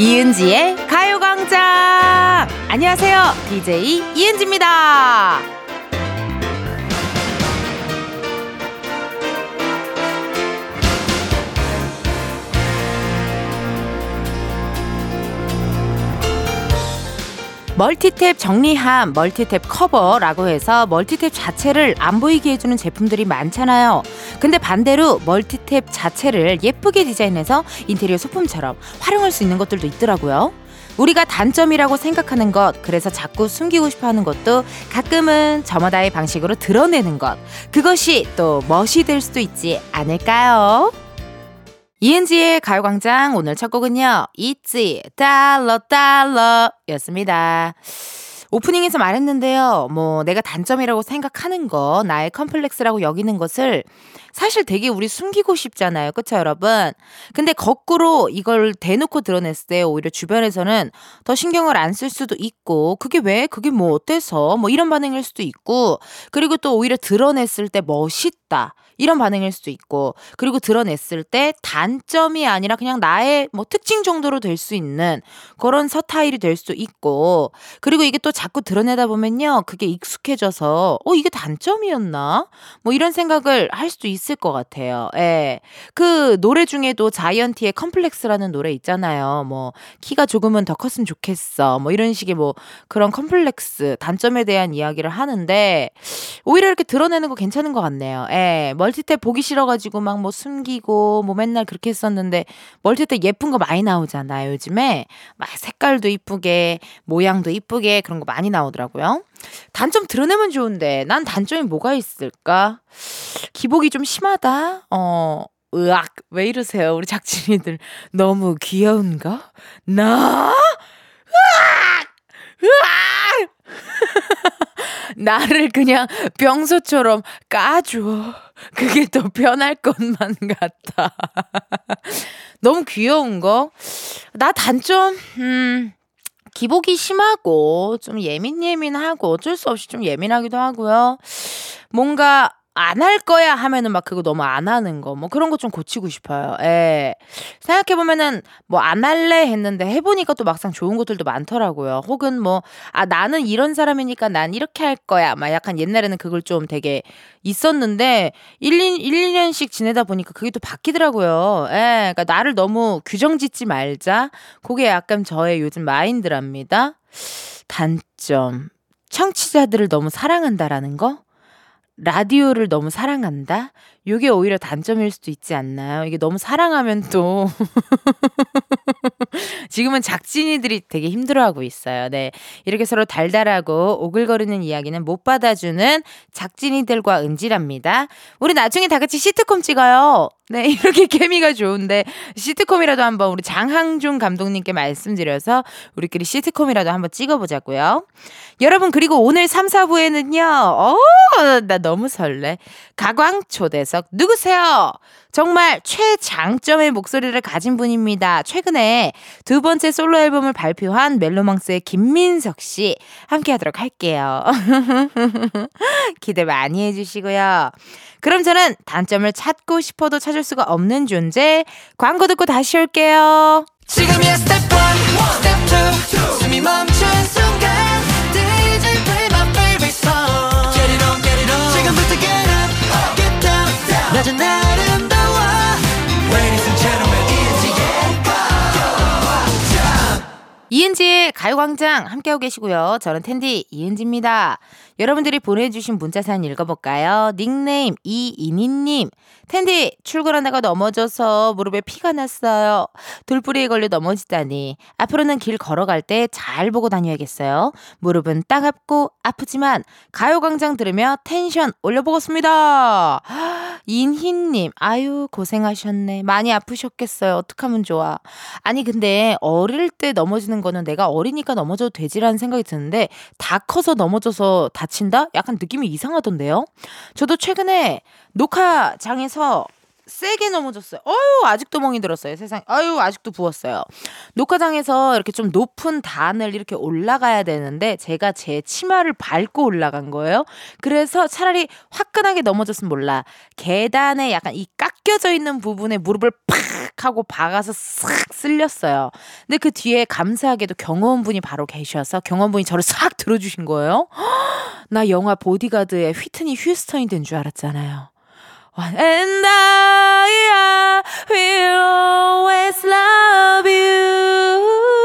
이은지의 가요광장! 안녕하세요. DJ 이은지입니다. 멀티탭 정리함, 멀티탭 커버라고 해서 멀티탭 자체를 안 보이게 해주는 제품들이 많잖아요. 근데 반대로 멀티탭 자체를 예쁘게 디자인해서 인테리어 소품처럼 활용할 수 있는 것들도 있더라고요. 우리가 단점이라고 생각하는 것, 그래서 자꾸 숨기고 싶어 하는 것도 가끔은 저마다의 방식으로 드러내는 것, 그것이 또 멋이 될 수도 있지 않을까요? 이은지의 가요광장 오늘 첫 곡은요. 있지 달러 달러 였습니다. 오프닝에서 말했는데요. 뭐 내가 단점이라고 생각하는 거, 나의 컴플렉스라고 여기는 것을 사실 되게 우리 숨기고 싶잖아요. 그쵸 여러분? 근데 거꾸로 이걸 대놓고 드러냈을 때 오히려 주변에서는 더 신경을 안 쓸 수도 있고 그게 왜? 그게 뭐 어때서? 뭐 이런 반응일 수도 있고 그리고 또 오히려 드러냈을 때 멋있다. 이런 반응일 수도 있고 그리고 드러냈을 때 단점이 아니라 그냥 나의 뭐 특징 정도로 될 수 있는 그런 서타일이 될 수도 있고 그리고 이게 또 자꾸 드러내다 보면요 그게 익숙해져서 어 이게 단점이었나 뭐 이런 생각을 할 수도 있을 것 같아요. 예. 그 노래 중에도 자이언티의 컴플렉스라는 노래 있잖아요. 뭐 키가 조금은 더 컸으면 좋겠어. 뭐 이런 식의 뭐 그런 컴플렉스 단점에 대한 이야기를 하는데 오히려 이렇게 드러내는 거 괜찮은 것 같네요. 예. 멀티탭 보기 싫어가지고 막 뭐 숨기고 뭐 맨날 그렇게 했었는데 멀티탭 예쁜 거 많이 나오잖아요. 요즘에 막 색깔도 이쁘게 모양도 이쁘게 그런 거 많이 나오더라고요. 단점 드러내면 좋은데 난 단점이 뭐가 있을까? 기복이 좀 심하다. 어. 으악 왜 이러세요 우리 작진이들 너무 귀여운가 나 으악 으악 나를 그냥 병소처럼 까줘. 그게 더 편할 것만 같아. 너무 귀여운 거? 나 단점, 음, 기복이 심하고, 좀 예민 예민하고, 어쩔 수 없이 좀 예민하기도 하고요. 뭔가, 안 할 거야 하면은 막 그거 너무 안 하는 거 뭐 그런 거 좀 고치고 싶어요. 예. 생각해 보면은 뭐 안 할래 했는데 해 보니까 또 막상 좋은 것들도 많더라고요. 혹은 뭐 아 나는 이런 사람이니까 난 이렇게 할 거야. 막 약간 옛날에는 그걸 좀 되게 있었는데 1, 2, 1, 2년씩 지내다 보니까 그게 또 바뀌더라고요. 예. 그러니까 나를 너무 규정 짓지 말자. 그게 약간 저의 요즘 마인드랍니다. 단점. 청취자들을 너무 사랑한다라는 거? 라디오를 너무 사랑한다? 요게 오히려 단점일 수도 있지 않나요? 이게 너무 사랑하면 또 지금은 작진이들이 되게 힘들어하고 있어요. 네. 이렇게 서로 달달하고 오글거리는 이야기는 못 받아주는 작진이들과 은지랍니다. 우리 나중에 다 같이 시트콤 찍어요. 네, 이렇게 케미가 좋은데 시트콤이라도 한번 우리 장항준 감독님께 말씀드려서 우리끼리 시트콤이라도 한번 찍어보자고요. 여러분 그리고 오늘 3, 4부에는요. 어, 나 너무 설레. 가광 초대 석 누구세요? 정말 최장점의 목소리를 가진 분입니다. 최근에 두 번째 솔로 앨범을 발표한 멜로망스의 김민석 씨 함께 하도록 할게요. 기대 많이 해주시고요. 그럼 저는 단점을 찾고 싶어도 찾을 수가 없는 존재 광고 듣고 다시 올게요. 지금이야 스텝 1, 스텝 2, 숨이 멈춘 순간 legendary 이은지의 가요광장 함께하고 계시고요. 저는 텐디 이은지입니다. 여러분들이 보내주신 문자 사연 읽어볼까요? 닉네임 이이니님. 텐디 출근하다가 넘어져서 무릎에 피가 났어요. 돌뿌리에 걸려 넘어지다니. 앞으로는 길 걸어갈 때 잘 보고 다녀야겠어요. 무릎은 따갑고 아프지만 가요광장 들으며 텐션 올려보겠습니다. 인희님, 아유 고생하셨네. 많이 아프셨겠어요. 어떡하면 좋아. 아니 근데 어릴 때 넘어지는 거는 내가 어리니까 넘어져도 되지라는 생각이 드는데 다 커서 넘어져서 다 다친다? 약간 느낌이 이상하던데요? 저도 최근에 녹화장에서 세게 넘어졌어요. 어유 아직도 멍이 들었어요. 세상. 아유 아직도 부었어요. 녹화장에서 이렇게 좀 높은 단을 이렇게 올라가야 되는데 제가 제 치마를 밟고 올라간 거예요. 그래서 차라리 화끈하게 넘어졌으면 몰라. 계단에 약간 이 깎여져 있는 부분에 무릎을 팍 하고 박아서 싹 쓸렸어요. 근데 그 뒤에 감사하게도 경호원분이 바로 계셔서 경호원분이 저를 싹 들어주신 거예요. 나 영화 보디가드의 휘트니 휴스턴이 된 줄 알았잖아요. And I will always love you.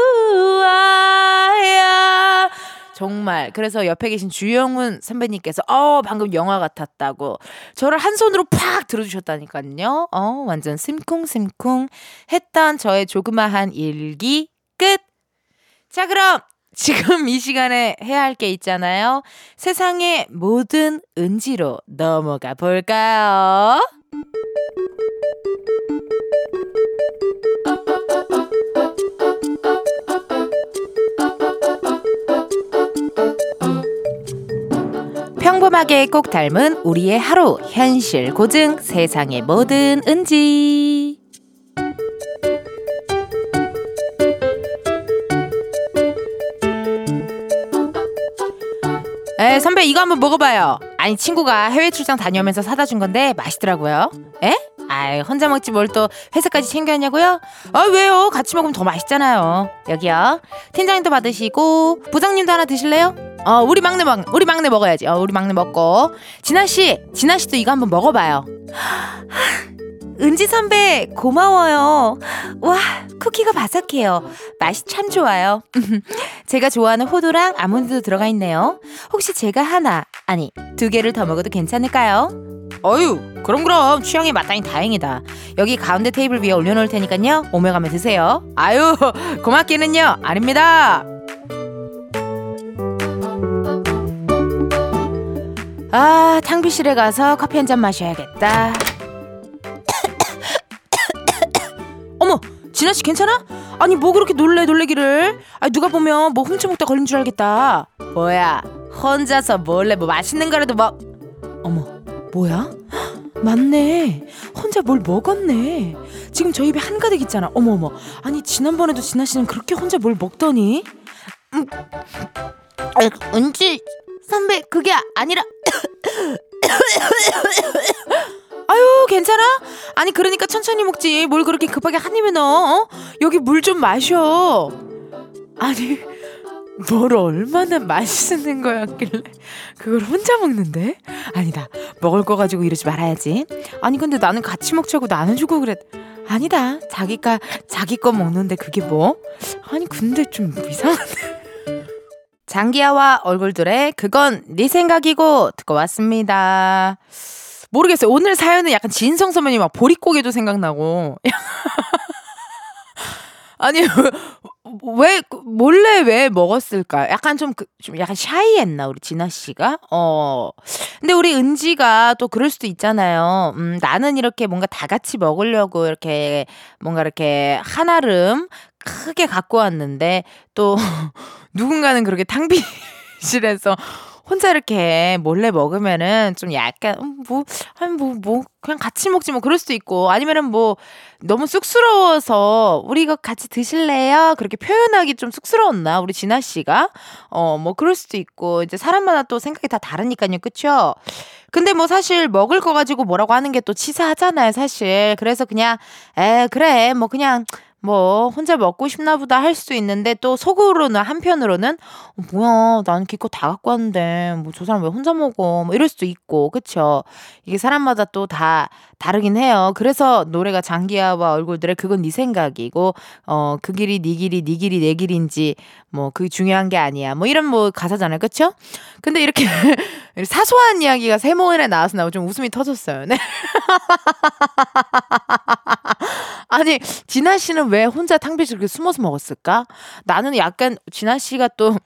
정말 그래서 옆에 계신 주영훈 선배님께서 어 방금 영화 같았다고 저를 한 손으로 팍 들어주셨다니까요. 어 완전 심쿵심쿵 했던 저의 조그마한 일기 끝. 자 그럼 지금 이 시간에 해야 할 게 있잖아요. 세상의 모든 은지로 넘어가 볼까요? 평범하게 꼭 닮은 우리의 하루 현실 고증 세상의 모든 은지. 에 선배 이거 한번 먹어봐요. 아니 친구가 해외 출장 다녀오면서 사다 준 건데 맛있더라고요. 에? 아이 혼자 먹지 뭘 또 회사까지 챙겨왔냐고요? 아 왜요? 같이 먹으면 더 맛있잖아요. 여기요. 팀장님도 받으시고 부장님도 하나 드실래요? 어 우리 막내 먹 우리 막내 먹어야지. 어 우리 막내 먹고. 진아씨 진아씨도 이거 한번 먹어봐요 은지 선배 고마워요. 와 쿠키가 바삭해요. 맛이 참 좋아요. 제가 좋아하는 호두랑 아몬드도 들어가 있네요. 혹시 제가 하나 아니 두 개를 더 먹어도 괜찮을까요? 어유 그럼 그럼 취향이 맞다니 다행이다. 여기 가운데 테이블 위에 올려놓을 테니까요 오며 가며 드세요. 아유 고맙기는요 아닙니다. 아 탕비실에 가서 커피 한 잔 마셔야겠다. 진아 씨 괜찮아? 아니 뭐 그렇게 놀래 놀래기를? 아 누가 보면 뭐 훔쳐먹다 걸린 줄 알겠다. 뭐야 혼자서 몰래 뭐 맛있는 거라도 먹. 어머 뭐야? 맞네. 혼자 뭘 먹었네. 지금 저 입에 한가득 있잖아. 어머 어머. 아니 지난번에도 진아 씨는 그렇게 혼자 뭘 먹더니? 음. 은지 선배 그게 아니라 아유 괜찮아? 아니 그러니까 천천히 먹지 뭘 그렇게 급하게 한 입에 넣어? 어? 여기 물 좀 마셔 아니 뭘 얼마나 맛있는 거였길래 그걸 혼자 먹는데? 아니다 먹을 거 가지고 이러지 말아야지 아니 근데 나는 같이 먹자고 나눠주고 그랬 아니다 자기가 자기 거 먹는데 그게 뭐? 아니 근데 좀 이상한데 장기하와 얼굴들의 그건 네 생각이고 듣고 왔습니다 모르겠어요. 오늘 사연은 약간 진성 선배님 막 보릿고개도 생각나고. 아니 왜 몰래 왜 먹었을까? 약간 좀, 그, 좀 약간 샤이했나 우리 진아 씨가? 어. 근데 우리 은지가 또 그럴 수도 있잖아요. 음, 나는 이렇게 뭔가 다 같이 먹으려고 이렇게 뭔가 이렇게 한아름 크게 갖고 왔는데 또 누군가는 그렇게 탕비실에서 혼자 이렇게 몰래 먹으면은 좀 약간 음, 뭐 아니 뭐뭐 뭐 그냥 같이 먹지 뭐 그럴 수도 있고 아니면은 뭐 너무 쑥스러워서 우리 이거 같이 드실래요? 그렇게 표현하기 좀 쑥스러웠나 우리 진아 씨가 어 뭐 그럴 수도 있고 이제 사람마다 또 생각이 다 다르니까요, 그쵸? 근데 뭐 사실 먹을 거 가지고 뭐라고 하는 게 또 치사하잖아요, 사실. 그래서 그냥 에 그래 뭐 그냥 뭐 혼자 먹고 싶나 보다 할 수 있는데 또 속으로는 한편으로는 어, 뭐야 나는 기껏 다 갖고 왔는데 뭐 저 사람 왜 혼자 먹어? 뭐 이럴 수도 있고. 그쵸? 이게 사람마다 또 다 다르긴 해요. 그래서 노래가 장기하와 얼굴들의 그건 네 생각이고 어 그 길이 네 길이 네 길이 내 길인지 뭐 그게 중요한 게 아니야. 뭐 이런 뭐 가사잖아요. 그쵸? 근데 이렇게 사소한 이야기가 세모일에 나와서 나고 좀 웃음이 터졌어요. 네. 아니 진아 씨는 왜 혼자 탕비실 그렇게 숨어서 먹었을까? 나는 약간 진아 씨가 또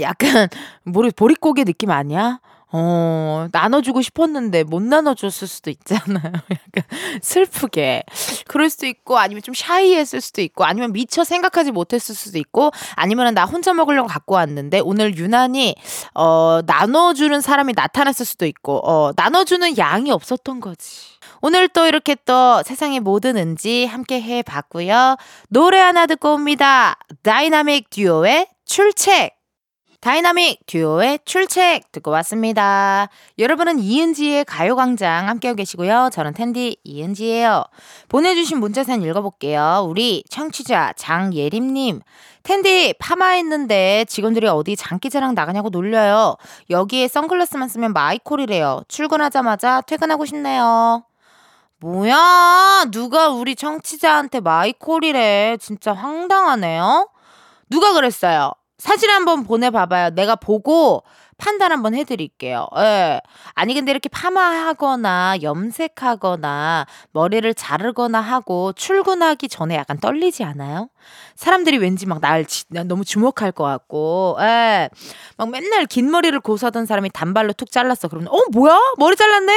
약간 모르 보릿고개 느낌 아니야? 어, 나눠주고 싶었는데 못 나눠줬을 수도 있잖아요. 약간 슬프게. 그럴 수도 있고, 아니면 좀 샤이했을 수도 있고, 아니면 미처 생각하지 못했을 수도 있고, 아니면 나 혼자 먹으려고 갖고 왔는데, 오늘 유난히, 어, 나눠주는 사람이 나타났을 수도 있고, 어, 나눠주는 양이 없었던 거지. 오늘 또 이렇게 또 세상의 모든 은지 함께 해 봤고요. 노래 하나 듣고 옵니다. 다이나믹 듀오의 출첵. 다이나믹 듀오의 출첵 듣고 왔습니다. 여러분은 이은지의 가요광장 함께하고 계시고요. 저는 텐디 이은지예요. 보내주신 문자 사연 읽어볼게요. 우리 청취자 장예림님. 텐디 파마했는데 직원들이 어디 장기자랑 나가냐고 놀려요. 여기에 선글라스만 쓰면 마이콜이래요. 출근하자마자 퇴근하고 싶네요. 뭐야? 누가 우리 청취자한테 마이콜이래. 진짜 황당하네요. 누가 그랬어요? 사진 한번 보내봐봐요. 내가 보고 판단 한번 해드릴게요. 예. 아니, 근데 이렇게 파마하거나 염색하거나 머리를 자르거나 하고 출근하기 전에 약간 떨리지 않아요? 사람들이 왠지 막 날 너무 주목할 것 같고, 예. 막 맨날 긴 머리를 고수하던 사람이 단발로 툭 잘랐어. 그러면, 어, 뭐야? 머리 잘랐네?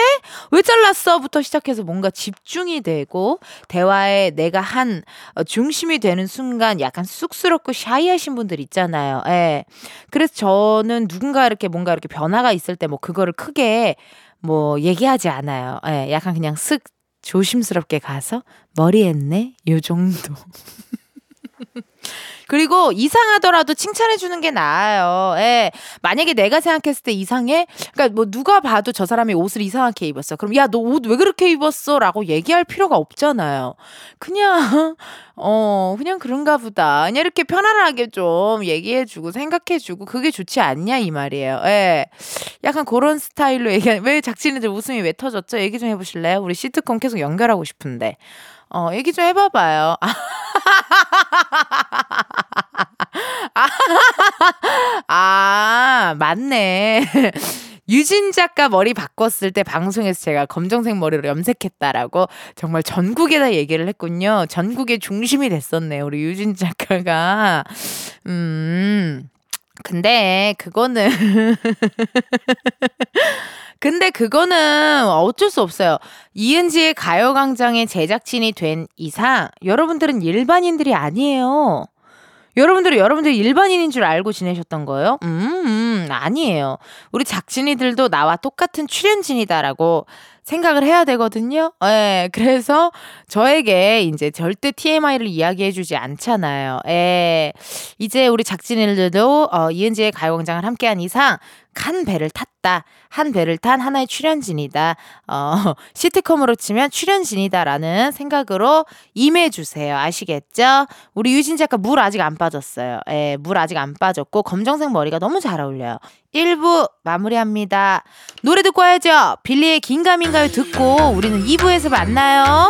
왜 잘랐어? 부터 시작해서 뭔가 집중이 되고, 대화에 내가 한 어, 중심이 되는 순간 약간 쑥스럽고 샤이하신 분들 있잖아요. 예. 그래서 저는 누군가 이렇게 뭔가 이렇게 변화가 있을 때 뭐 그거를 크게 뭐 얘기하지 않아요. 예. 약간 그냥 쓱 조심스럽게 가서 머리 했네? 요 정도. 그리고 이상하더라도 칭찬해 주는 게 나아요. 예. 만약에 내가 생각했을 때 이상해? 그러니까 뭐 누가 봐도 저 사람이 옷을 이상하게 입었어. 그럼 야, 너 옷 왜 그렇게 입었어? 라고 얘기할 필요가 없잖아요. 그냥 어, 그냥 그런가 보다. 그냥 이렇게 편안하게 좀 얘기해 주고 생각해 주고 그게 좋지 않냐 이 말이에요. 예. 약간 그런 스타일로 얘기하는 왜 작진이들 웃음이 왜 터졌죠? 얘기 좀 해 보실래요? 우리 시트콤 계속 연결하고 싶은데. 어, 얘기 좀 해봐봐요. 아, 맞네. 유진 작가 머리 바꿨을 때 방송에서 제가 검정색 머리로 염색했다라고 정말 전국에다 얘기를 했군요. 전국의 중심이 됐었네요. 우리 유진 작가가. 음. 근데 그거는 근데 그거는 어쩔 수 없어요. 이은지의 가요광장의 제작진이 된 이상 여러분들은 일반인들이 아니에요. 여러분들은 여러분들이 일반인인 줄 알고 지내셨던 거예요? 음, 음 아니에요. 우리 작진이들도 나와 똑같은 출연진이다라고 생각을 해야 되거든요. 예, 네, 그래서 저에게 이제 절대 TMI를 이야기해주지 않잖아요. 예, 이제 우리 작진이들도 어, 이은지의 가요광장을 함께한 이상 한 배를 탔다. 한 배를 탄 하나의 출연진이다. 어, 시트콤으로 치면 출연진이다라는 생각으로 임해주세요. 아시겠죠? 우리 유진 작가 물 아직 안 빠졌어요. 예, 물 아직 안 빠졌고, 검정색 머리가 너무 잘 어울려요. 1부 마무리합니다. 노래 듣고 와야죠. 빌리의 긴가민가요 듣고 우리는 2부에서 만나요.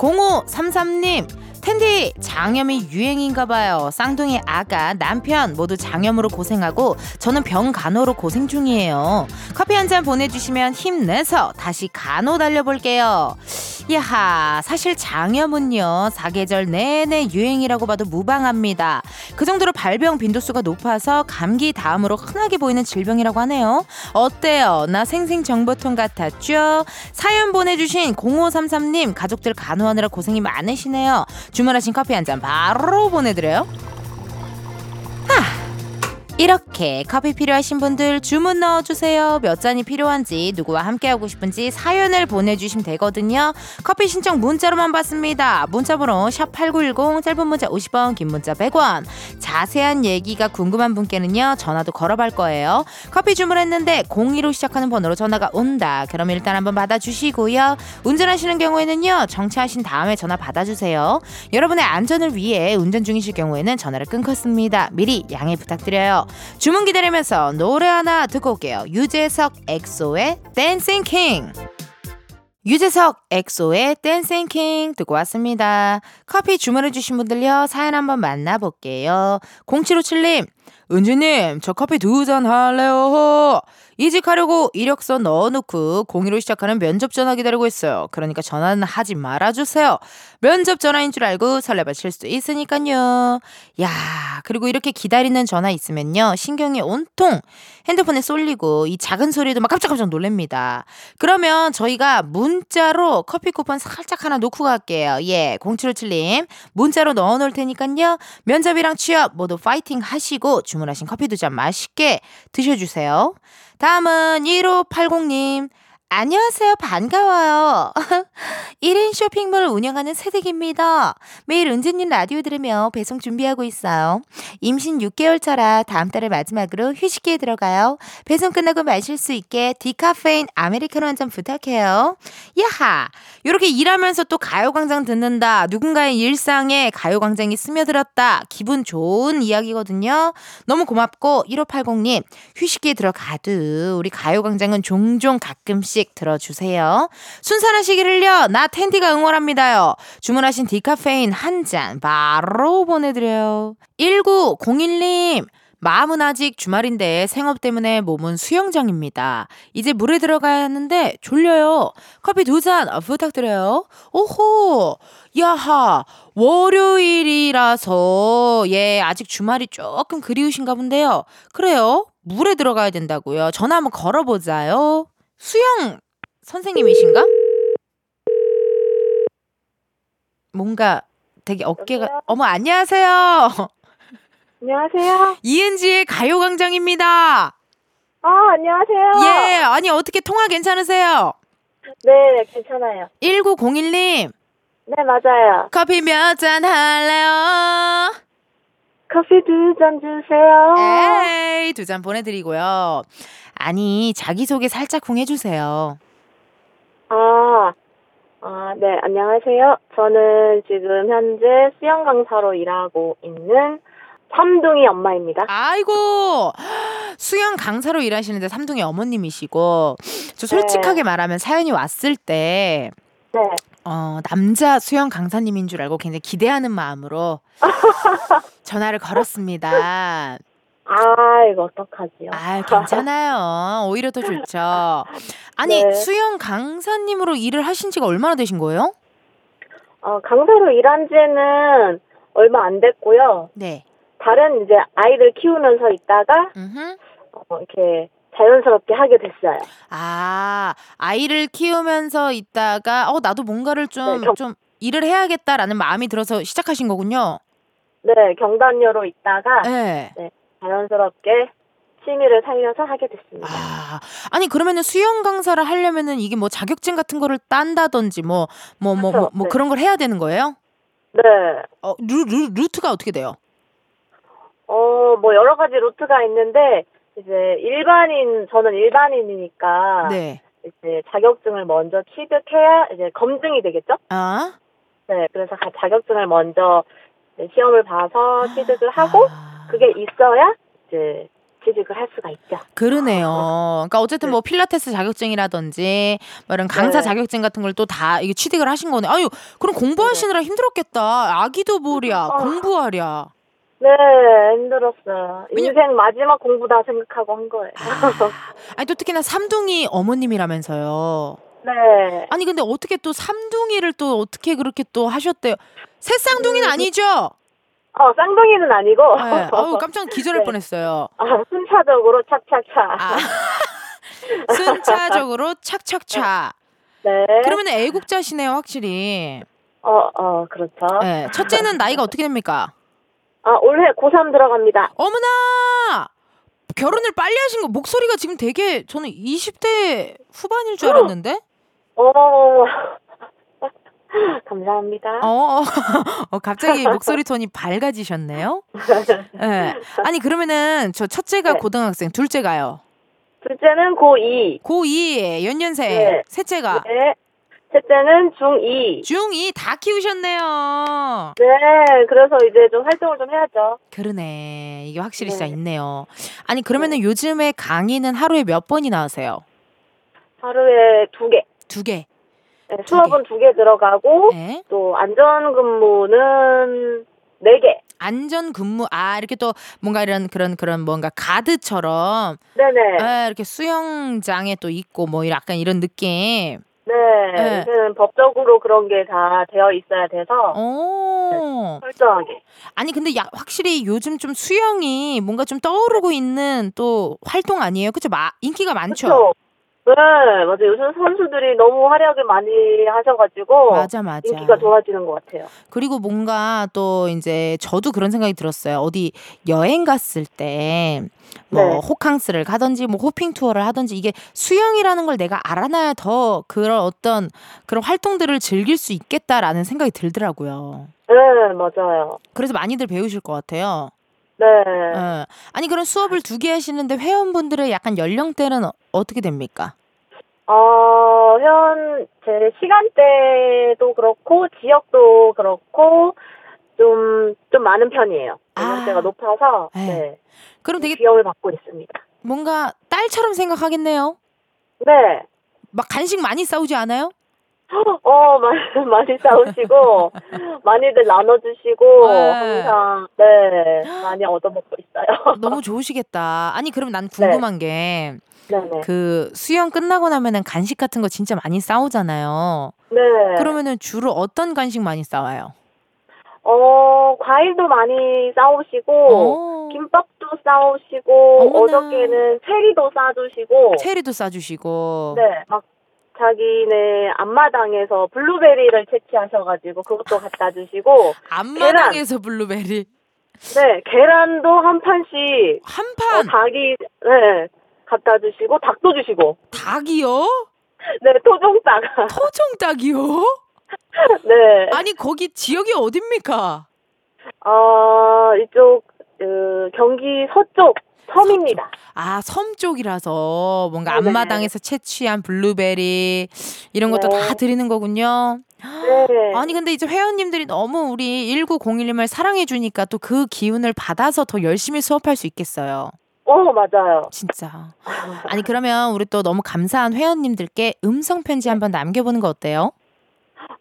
0533님, 텐디 장염이 유행인가 봐요. 쌍둥이 아가, 남편 모두 장염으로 고생하고 저는 병 간호로 고생 중이에요. 커피 한 잔 보내주시면 힘내서 다시 간호 달려볼게요. 야하, 사실 장염은요, 사계절 내내 유행이라고 봐도 무방합니다. 그 정도로 발병 빈도수가 높아서 감기 다음으로 흔하게 보이는 질병이라고 하네요. 어때요? 나 생생정보통 같았죠? 사연 보내주신 0533님, 가족들 간호하느라 고생이 많으시네요. 주문하신 커피 한 잔 바로 보내드려요. 하! 이렇게 커피 필요하신 분들 주문 넣어주세요. 몇 잔이 필요한지 누구와 함께하고 싶은지 사연을 보내주시면 되거든요. 커피 신청 문자로만 받습니다. 문자번호 샵8910 짧은 문자 50원 긴 문자 100원 자세한 얘기가 궁금한 분께는요. 전화도 걸어볼 거예요. 커피 주문했는데 02로 시작하는 번호로 전화가 온다. 그럼 일단 한번 받아주시고요. 운전하시는 경우에는요. 정차하신 다음에 전화 받아주세요. 여러분의 안전을 위해 운전 중이실 경우에는 전화를 끊겠습니다. 미리 양해 부탁드려요. 주문 기다리면서 노래 하나 듣고 올게요. 유재석 엑소의 Dancing King. 유재석 엑소의 Dancing King 듣고 왔습니다. 커피 주문해주신 분들요, 사연 한번 만나볼게요. 0757님, 은지님, 저 커피 두 잔 할래요. 이직하려고 이력서 넣어놓고 02로 시작하는 면접 전화 기다리고 있어요. 그러니까 전화는 하지 말아주세요. 면접 전화인 줄 알고 설레발 칠 수도 있으니까요. 야, 그리고 이렇게 기다리는 전화 있으면요. 신경이 온통 핸드폰에 쏠리고 이 작은 소리도 막 깜짝깜짝 놀랍니다. 그러면 저희가 문자로 커피 쿠폰 살짝 하나 놓고 갈게요. 예, 0757님. 문자로 넣어 놓을 테니까요. 면접이랑 취업 모두 파이팅 하시고 주문하신 커피 두 잔 맛있게 드셔 주세요. 다음은 1580님. 안녕하세요. 반가워요. 1인 쇼핑몰을 운영하는 새댁입니다. 매일 은지님 라디오 들으며 배송 준비하고 있어요. 임신 6개월 차라 다음 달을 마지막으로 휴식기에 들어가요. 배송 끝나고 마실 수 있게 디카페인 아메리카노 한 잔 부탁해요. 야하! 이렇게 일하면서 또 가요광장 듣는다. 누군가의 일상에 가요광장이 스며들었다. 기분 좋은 이야기거든요. 너무 고맙고 1580님 휴식기에 들어가도 우리 가요광장은 종종 가끔씩 하나씩 들어주세요. 순산하시기를요. 나 텐디가 응원합니다요. 주문하신 디카페인 한 잔 바로 보내드려요. 1901님. 마음은 아직 주말인데 생업 때문에 몸은 수영장입니다. 이제 물에 들어가야 하는데 졸려요. 커피 두 잔 부탁드려요. 오호, 야하, 월요일이라서 예 아직 주말이 조금 그리우신가 본데요. 그래요. 물에 들어가야 된다고요. 전화 한번 걸어보자요. 수영 선생님이신가? 뭔가 되게 어깨가 여보세요? 어머 안녕하세요. 안녕하세요. 이은지의 가요광장입니다. 아, 안녕하세요. 예, 아니 어떻게 통화 괜찮으세요? 네, 괜찮아요. 1901님 네, 맞아요. 커피 몇 잔 할래요? 커피 두 잔 주세요. 에이 두 잔 보내드리고요. 아니 자기소개 살짝쿵 해주세요. 아, 아, 네, 안녕하세요. 저는 지금 현재 수영 강사로 일하고 있는 삼둥이 엄마입니다. 아이고 수영 강사로 일하시는데 삼둥이 어머님이시고 저 솔직하게 말하면 사연이 왔을 때 네. 어, 남자 수영 강사님인 줄 알고 굉장히 기대하는 마음으로 전화를 걸었습니다. 아, 이거 어떡하지요? 아, 괜찮아요. 오히려 더 좋죠. 아니, 네. 수영 강사님으로 일을 하신 지가 얼마나 되신 거예요? 어, 강사로 일한 지는 얼마 안 됐고요. 네. 다른 이제 아이들 키우면서 있다가 음흠. 어, 이렇게 자연스럽게 하게 됐어요. 아, 아이를 키우면서 있다가 어, 나도 뭔가를 좀 네, 경- 좀 일을 해야겠다라는 마음이 들어서 시작하신 거군요. 네, 경단녀로 있다가 네. 자연스럽게 취미를 살려서 하게 됐습니다. 아, 아니 그러면은 수영 강사를 하려면은 이게 뭐 자격증 같은 거를 딴다든지 뭐 뭐 뭐뭐 그렇죠. 네. 그런 걸 해야 되는 거예요? 네. 어, 루, 루, 루트가 어떻게 돼요? 어, 뭐 여러 가지 루트가 있는데 이제 일반인 저는 일반인이니까 네. 이제 자격증을 먼저 취득해야 이제 검증이 되겠죠? 아, 네. 그래서 가- 자격증을 먼저 시험을 봐서 취득을 하고 아, 그게 있어야 이제 취직을 할 수가 있죠. 그러네요. 그러니까 어쨌든 네. 뭐 필라테스 자격증이라든지 뭐 이런 강사 네. 자격증 같은 걸 또 다 이게 취득을 하신 거네. 아유, 그럼 공부하시느라 힘들었겠다. 아기도 보랴, 어. 공부하랴. 네, 힘들었어요. 왜냐- 인생 마지막 공부다 생각하고 한 거예요. 아니 또 특히나 삼둥이 어머님이라면서요. 네. 아니 근데 어떻게 또 삼둥이를 또 어떻게 그렇게 또 하셨대요? 새쌍둥이는 음, 아니죠? 어, 쌍둥이는 아니고. 네. 아우 깜짝 기절할 네. 뻔했어요. 아, 순차적으로 착착차. 아, 순차적으로 착착차. 네. 그러면 애국자시네요, 확실히. 어, 어, 그렇죠. 네. 첫째는 나이가 어떻게 됩니까? 아, 올해 고3 들어갑니다. 어머나! 결혼을 빨리 하신 거 목소리가 지금 되게 저는 20대 후반일 줄 알았는데. 어, 감사합니다. 어, 어, 갑자기 목소리 톤이 밝아지셨네요. 네. 아니 그러면은 저 첫째가 네. 고등학생, 둘째가요. 둘째는 고2. 고2 연년생, 네. 셋째가 네. 셋째는 중2. 중2 다 키우셨네요. 네, 그래서 이제 좀 활동을 좀 해야죠. 그러네. 이게 확실히 네. 진짜 있네요. 아니, 그러면은 요즘에 강의는 하루에 몇 번이나 하세요? 하루에 두 개. 두 개. 네, 수업은 두 개 들어가고, 네. 또 안전 근무는 네 개. 안전 근무 아 이렇게 또 뭔가 이런 그런 그런 뭔가 가드처럼 네네. 아, 이렇게 수영장에 또 있고 뭐 약간 이런 느낌. 네. 네. 요새는 법적으로 그런 게 다 되어 있어야 돼서, 어. 철저하게. 아니 근데 야, 확실히 요즘 좀 수영이 뭔가 좀 떠오르고 있는 또 활동 아니에요? 그쵸? 마, 인기가 많죠. 그쵸? 네, 맞아요. 요즘 선수들이 너무 활약을 많이 하셔가지고, 맞아 맞아. 인기가 좋아지는 것 같아요. 그리고 뭔가 또 이제 저도 그런 생각이 들었어요. 어디 여행 갔을 때 뭐 네. 호캉스를 가든지 뭐 호핑 투어를 하든지 이게 수영이라는 걸 내가 알아놔야 더 그런 어떤 그런 활동들을 즐길 수 있겠다라는 생각이 들더라고요. 네, 맞아요. 그래서 많이들 배우실 것 같아요. 네. 예. 아니 그런 수업을 두 개 하시는데 회원분들의 약간 연령대는 어- 어떻게 됩니까? 어, 현, 제 시간대도 그렇고, 지역도 그렇고, 좀, 좀 많은 편이에요. 연령대가 아. 높아서, 네. 네. 그럼 되게 비용을 받고 있습니다. 뭔가 딸처럼 생각하겠네요. 네. 막 간식 많이 싸우지 않아요? 어, 많이, 많이 싸우시고, 많이들 나눠주시고, 네. 항상, 네, 많이 얻어먹고 있어요. 너무 좋으시겠다. 아니 그럼 난 궁금한 게 네네. 그 수영 끝나고 나면은 간식 같은 거 진짜 많이 싸우잖아요. 네. 그러면은 주로 어떤 간식 많이 싸워요? 어, 과일도 많이 싸우시고, 어, 김밥도 싸우시고, 어머나. 어저께는 체리도 싸주시고, 체리도 싸주시고. 네, 막 자기네 앞마당에서 블루베리를 채취하셔가지고 그것도 갖다 주시고, 앞마당에서 블루베리 네, 계란도 한 판씩 한 어, 판. 닭이 네 갖다 주시고 닭도 주시고, 닭이요? 네 토종닭, 토종 닭이요? 네, 아니 거기 지역이 어딥니까? 어 이쪽 그 경기 서쪽 섬입니다. 아, 섬 쪽이라서 뭔가 네네. 앞마당에서 채취한 블루베리 이런 것도 네. 다 드리는 거군요. 네, 아니 근데 이제 회원님들이 너무 우리 1901님을 사랑해 주니까 또 그 기운을 받아서 더 열심히 수업할 수 있겠어요. 어 맞아요. 진짜. 아니 그러면 우리 또 너무 감사한 회원님들께 음성 편지 한번 남겨 보는 거 어때요?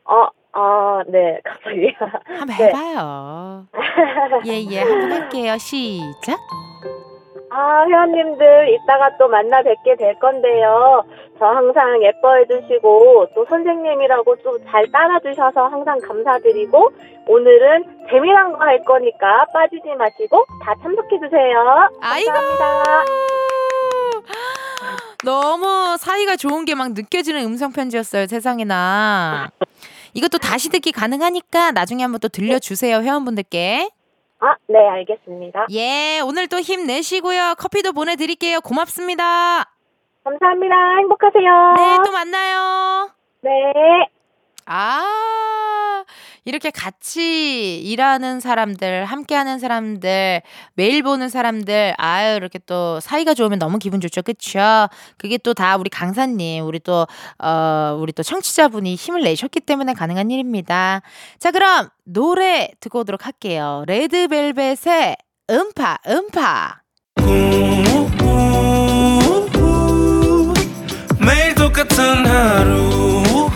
어, 아, 네, 갑자기. 한번 네. 해봐요. 예예 한번 할게요. 시작. 아, 회원님들 이따가 또 만나 뵙게 될 건데요. 저 항상 예뻐해 주시고 또 선생님이라고 또잘 따라 주셔서 항상 감사드리고 오늘은 재미난 거 할 거니까 빠지지 마시고 다 참석해 주세요. 아이고. 감사합니다. 너무 사이가 좋은 게 막 느껴지는 음성 편지였어요. 세상에나. 이것도 다시 듣기 가능하니까 나중에 한번 또 들려주세요 회원분들께. 아, 네, 알겠습니다. 예, 오늘 또 힘내시고요. 커피도 보내드릴게요. 고맙습니다. 감사합니다. 행복하세요. 네, 또 만나요. 네. 아, 이렇게 같이 일하는 사람들, 함께하는 사람들, 매일 보는 사람들, 아유, 이렇게 또 사이가 좋으면 너무 기분 좋죠. 그쵸? 그게 또 다 우리 강사님, 우리 또, 어, 우리 또 청취자분이 힘을 내셨기 때문에 가능한 일입니다. 자, 그럼 노래 듣고 오도록 할게요. 레드벨벳의 음파, 음파. 매일 똑같은 하루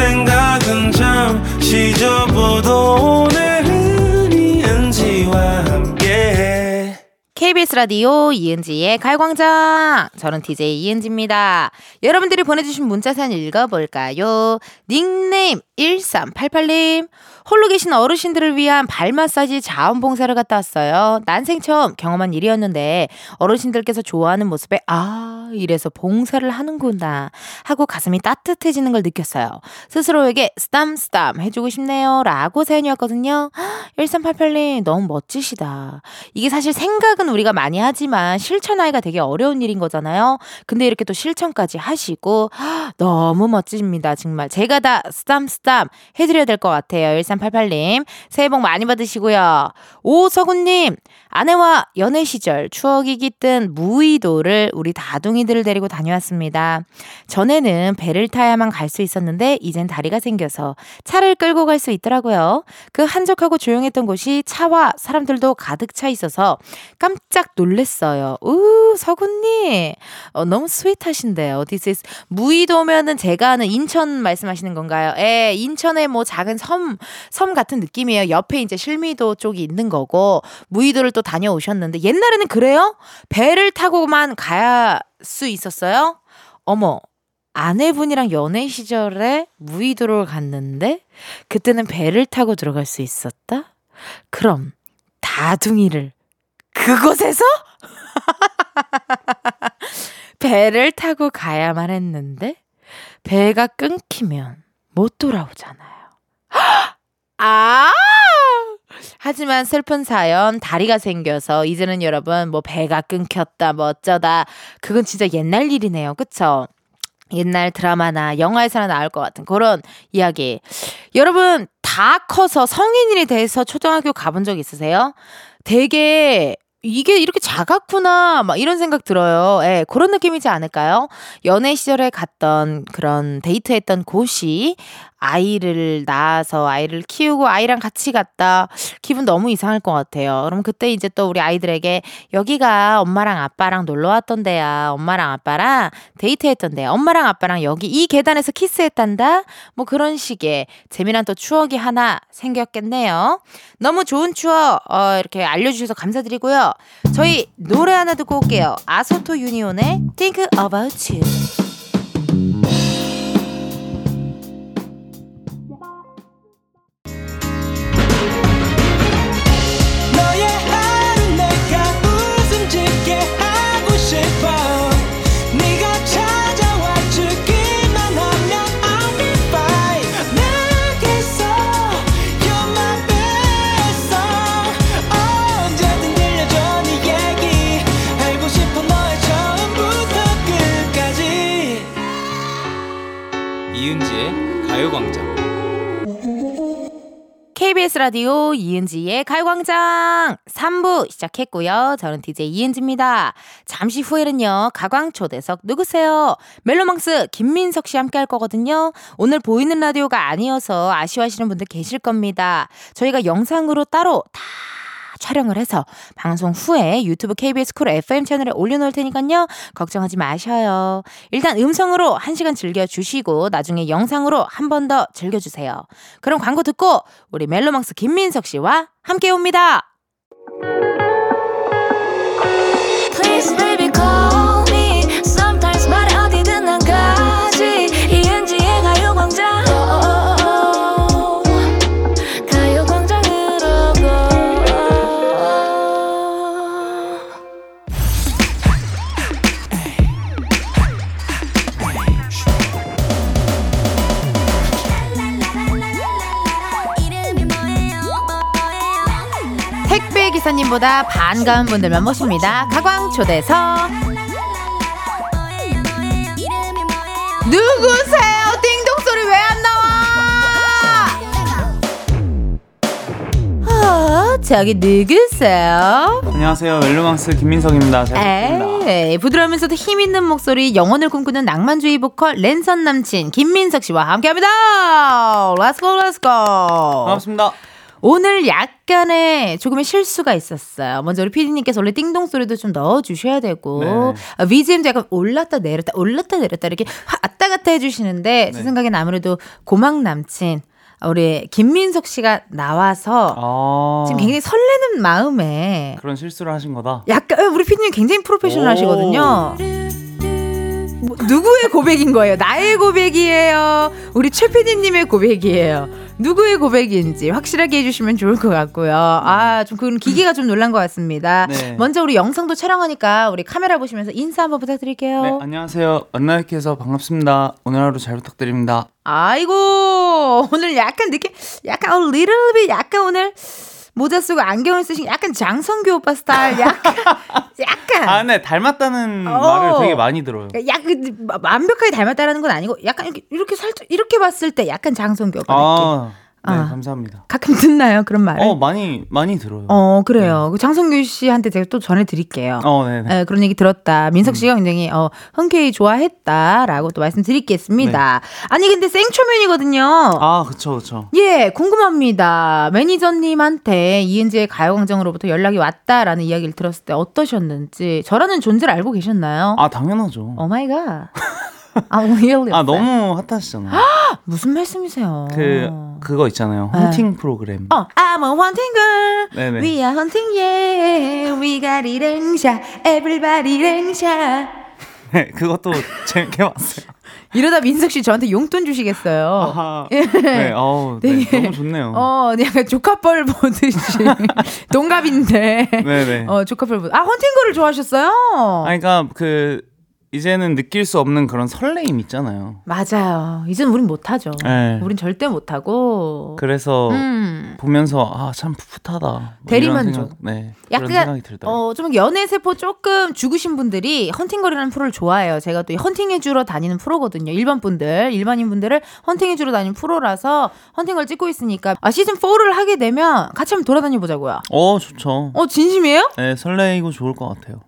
생각은 잠시 접어도 오늘은 이은지와 함께 KBS 라디오 이은지의 가요광장. 저는 DJ 이은지입니다. 여러분들이 보내주신 문자 사연 읽어볼까요? 닉네임 1388님. 홀로 계신 어르신들을 위한 발 마사지 자원봉사를 갔다 왔어요. 난생 처음 경험한 일이었는데 어르신들께서 좋아하는 모습에 아 이래서 봉사를 하는구나 하고 가슴이 따뜻해지는 걸 느꼈어요. 스스로에게 쓰담쓰담 해주고 싶네요 라고 사연이었거든요. 1388님 너무 멋지시다. 이게 사실 생각은 우리가 많이 하지만 실천하기가 되게 어려운 일인 거잖아요. 근데 이렇게 또 실천까지 하시고 너무 멋집니다. 정말 제가 다 쓰담쓰담 해드려야 될 것 같아요. 8388님, 새해 복 많이 받으시고요. 오서군님, 아내와 연애 시절 추억이 깃든 무의도를 우리 다둥이들을 데리고 다녀왔습니다. 전에는 배를 타야만 갈 수 있었는데, 이젠 다리가 생겨서 차를 끌고 갈 수 있더라고요. 그 한적하고 조용했던 곳이 차와 사람들도 가득 차 있어서 깜짝 놀랬어요. 우, 서군님. 어, 너무 스윗하신데요. This is 무의도면은 제가 아는 인천 말씀하시는 건가요? 예, 인천의 뭐 작은 섬, 섬 같은 느낌이에요. 옆에 이제 실미도 쪽이 있는 거고, 무의도를 또 다녀오셨는데, 옛날에는 그래요? 배를 타고만 가야 수 있었어요? 어머, 아내분이랑 연애 시절에 무의도를 갔는데, 그때는 배를 타고 들어갈 수 있었다? 그럼, 다둥이를 그곳에서? 배를 타고 가야만 했는데 배가 끊기면 못 돌아오잖아요. 아! 하지만 슬픈 사연 다리가 생겨서 이제는 여러분 뭐 배가 끊겼다 뭐 어쩌다 그건 진짜 옛날 일이네요. 그쵸? 옛날 드라마나 영화에서나 나올 것 같은 그런 이야기. 여러분 다 커서 성인이 돼서 초등학교 가본 적 있으세요? 되게 이게 이렇게 작았구나 막 이런 생각 들어요. 예, 그런 느낌이지 않을까요? 연애 시절에 갔던 그런 데이트했던 곳이 아이를 낳아서 아이를 키우고 아이랑 같이 갔다 기분 너무 이상할 것 같아요. 그럼 그때 이제 또 우리 아이들에게 여기가 엄마랑 아빠랑 놀러 왔던 데야. 엄마랑 아빠랑 데이트했던 데야. 엄마랑 아빠랑 여기 이 계단에서 키스했단다. 뭐 그런 식의 재미난 또 추억이 하나 생겼겠네요. 너무 좋은 추억 어, 이렇게 알려주셔서 감사드리고요. 저희 노래 하나 듣고 올게요. 아소토 유니온의 Think About You. KBS 라디오 이은지의 가요광장 3부 시작했고요. 저는 DJ 이은지입니다. 잠시 후에는요. 가광 초대석 누구세요? 멜로망스 김민석 씨 함께 할 거거든요. 오늘 보이는 라디오가 아니어서 아쉬워하시는 분들 계실 겁니다. 저희가 영상으로 따로 다 촬영을 해서 방송 후에 유튜브 KBS 쿨 FM 채널에 올려놓을 테니까요. 걱정하지 마셔요. 일단 음성으로 한시간 즐겨주시고 나중에 영상으로 한 번 더 즐겨주세요. 그럼 광고 듣고 우리 멜로망스 김민석 씨와 함께 옵니다. 기사님보다 반가운 분들만 모십니다. 가광 초대석 누구세요? 띵동 소리 왜 안 나와? 아, 저기 누구세요? 안녕하세요 멜로망스 김민석입니다 에이, 부드러우면서도 힘 있는 목소리, 영혼을 꿈꾸는 낭만주의 보컬 랜선 남친 김민석 씨와 함께합니다. Let's go, let's go. 반갑습니다 오늘 약간의 조금의 실수가 있었어요. 먼저 우리 피디님께서 원래 띵동 소리도 좀 넣어주셔야 되고 네. 아, BGM도 약간 올랐다 내렸다 올랐다 내렸다 이렇게 왔다 갔다 해주시는데 제 네. 생각엔 아무래도 고막 남친 우리 김민석 씨가 나와서 아 지금 굉장히 설레는 마음에 그런 실수를 하신 거다 약간 어, 우리 피디님 굉장히 프로페셔널 오. 하시거든요. 뭐, 누구의 고백인 거예요? 나의 고백이에요. 우리 최 PD님의 고백이에요. 누구의 고백인지 확실하게 해주시면 좋을 것 같고요. 아, 좀 그런 기계가 좀 놀란 것 같습니다. 네. 먼저 우리 영상도 촬영하니까 우리 카메라 보시면서 인사 한번 부탁드릴게요. 네 안녕하세요 만나뵙게 해서 반갑습니다 오늘 하루 잘 부탁드립니다 아이고, 오늘 약간 느낌, 약간 a little bit, 약간 오늘 모자 쓰고 안경을 쓰신 약간 장성규 오빠 스타일, 약간, 약간. 아 네 닮았다는 어. 말을 되게 많이 들어요 약 그, 완벽하게 닮았다라는 건 아니고 약간 이렇게, 이렇게 살짝 이렇게 봤을 때 약간 장성규 오빠 느낌. 아 네, 아. 감사합니다. 가끔 듣나요 그런 말을? 어, 많이 많이 들어요. 어, 그래요. 그 장성규 씨한테 제가 또 전해드릴게요. 어, 네, 네. 에, 그런 얘기 들었다. 민석 씨가 굉장히 어, 흔쾌히 좋아했다라고 또 말씀드리겠습니다. 아니 근데 생초면이거든요. 아, 그쵸, 그쵸. 예, 궁금합니다. 매니저님한테 이은지의 가요광장으로부터 연락이 왔다라는 이야기를 들었을 때 어떠셨는지 저라는 존재를 알고 계셨나요? 아, 당연하죠. oh my God. 아, really? 아, 너무 핫하시잖아요. 무슨 말씀이세요? 그, 그거 있잖아요. 네. 헌팅 프로그램. 어, I'm a hunting girl. 네네. We are hunting, yeah. We got it, 랭샷. Everybody, 랭샷. 네, 그것도 재밌게 봤어요. 이러다 민석 씨 저한테 용돈 주시겠어요. 아하. 예. 네, 어우, 네, 되게, 너무 좋네요. 어, 약간 조카뻘 보듯이. 동갑인데. 네네. 어, 조카뻘 보듯. 아, hunting girl을 좋아하셨어요? 아, 그러니까 그 이제는 느낄 수 없는 그런 설레임 있잖아요. 맞아요. 이젠 우린 못하죠. 네. 우린 절대 못하고. 그래서 음. 보면서 아 참 풋풋하다. 뭐 대리만족. 네. 약간 생각이 들더라고요. 어, 좀 연애 세포 조금 죽으신 분들이 헌팅거리라는 프로를 좋아해요. 제가 또 헌팅해 주러 다니는 프로거든요. 일반 분들, 일반인 분들을 헌팅해 주러 다니는 프로라서 헌팅걸 찍고 있으니까 아, 시즌 4를 하게 되면 같이 한번 돌아다녀 보자고요. 어 좋죠. 어, 진심이에요? 네 설레이고 좋을 것 같아요.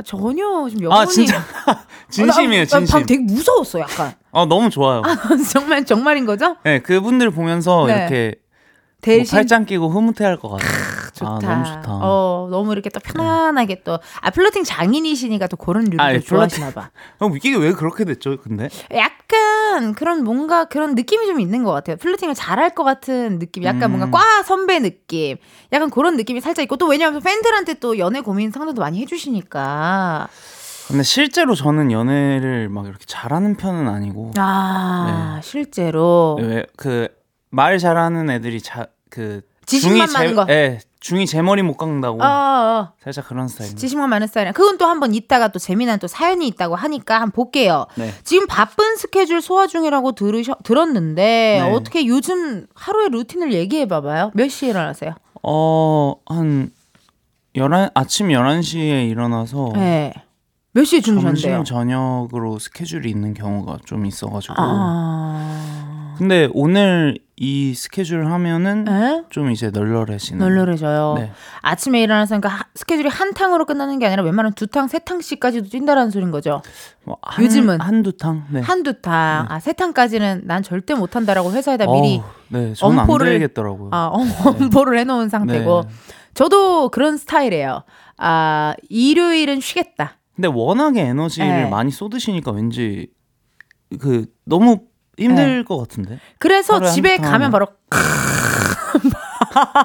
아, 전혀 지금 여러분이 아 진짜 진심이에요 어, 나- 나 진심. 방금 되게 무서웠어, 약간. 아 너무 좋아요. 정말 정말인 거죠? 네 그분들 보면서 네. 이렇게 뭐 대신 팔짱 끼고 흐뭇해할 것 같아요. 좋다. 아 너무 좋다. 어, 너무 이렇게 또 편안하게 또 아, flirting 장인이시니까 또 그런 류를 아, 또 flirting- 좋아하시나 봐. 형 이게 왜 그렇게 됐죠? 근데 약간 그런 뭔가 그런 느낌이 좀 있는 것 같아요. flirting을 잘할 것 같은 느낌. 약간 음. 뭔가 과 선배 느낌. 약간 그런 느낌이 살짝 있고 또 왜냐하면 팬들한테 또 연애 고민 상담도 많이 해주시니까. 근데 실제로 저는 연애를 막 이렇게 잘하는 편은 아니고 아 실제로 왜그말 잘하는 애들이 자그 지식만 많은 거. 예, 중이 제 머리 못 깎는다고 어, 어. 살짝 그런 스타일. 지식만 많은 스타일이야. 그건 또 한번 이따가 또 재미난 또 사연이 있다고 하니까 한번 볼게요. 네. 지금 바쁜 스케줄 소화 중이라고 들으셔, 들었는데 네. 어떻게 요즘 하루의 루틴을 얘기해 봐봐요. 몇 시에 일어나세요? 어, 한 11, 아침 11시에 일어나서 네. 몇 시에 주무셨는데요? 점심 저녁으로 스케줄이 있는 경우가 좀 있어가지고 아. 근데 오늘 이 스케줄 하면은 에? 좀 이제 널널해지는 널널해져요. 네. 아침에 일어나서 그러니까 하- 스케줄이 한 탕으로 끝나는 게 아니라 웬만하면 두 탕, 세 탕씩까지도 뛴다라는 소린 거죠. 뭐 한, 요즘은? 한두 탕 네. 한두 탕, 아, 세 탕까지는 난 절대 못 한다라고 회사에다 미리 어우, 네, 엄포를-. 아, 엄포를 해놓은 상태고. 네. 저도 그런 스타일이에요. 아, 일요일은 쉬겠다. 근데 워낙에 에너지를 네. 많이 쏟으시니까 왠지 그 너무 힘들 것 같은데. 그래서 집에. 가면 바로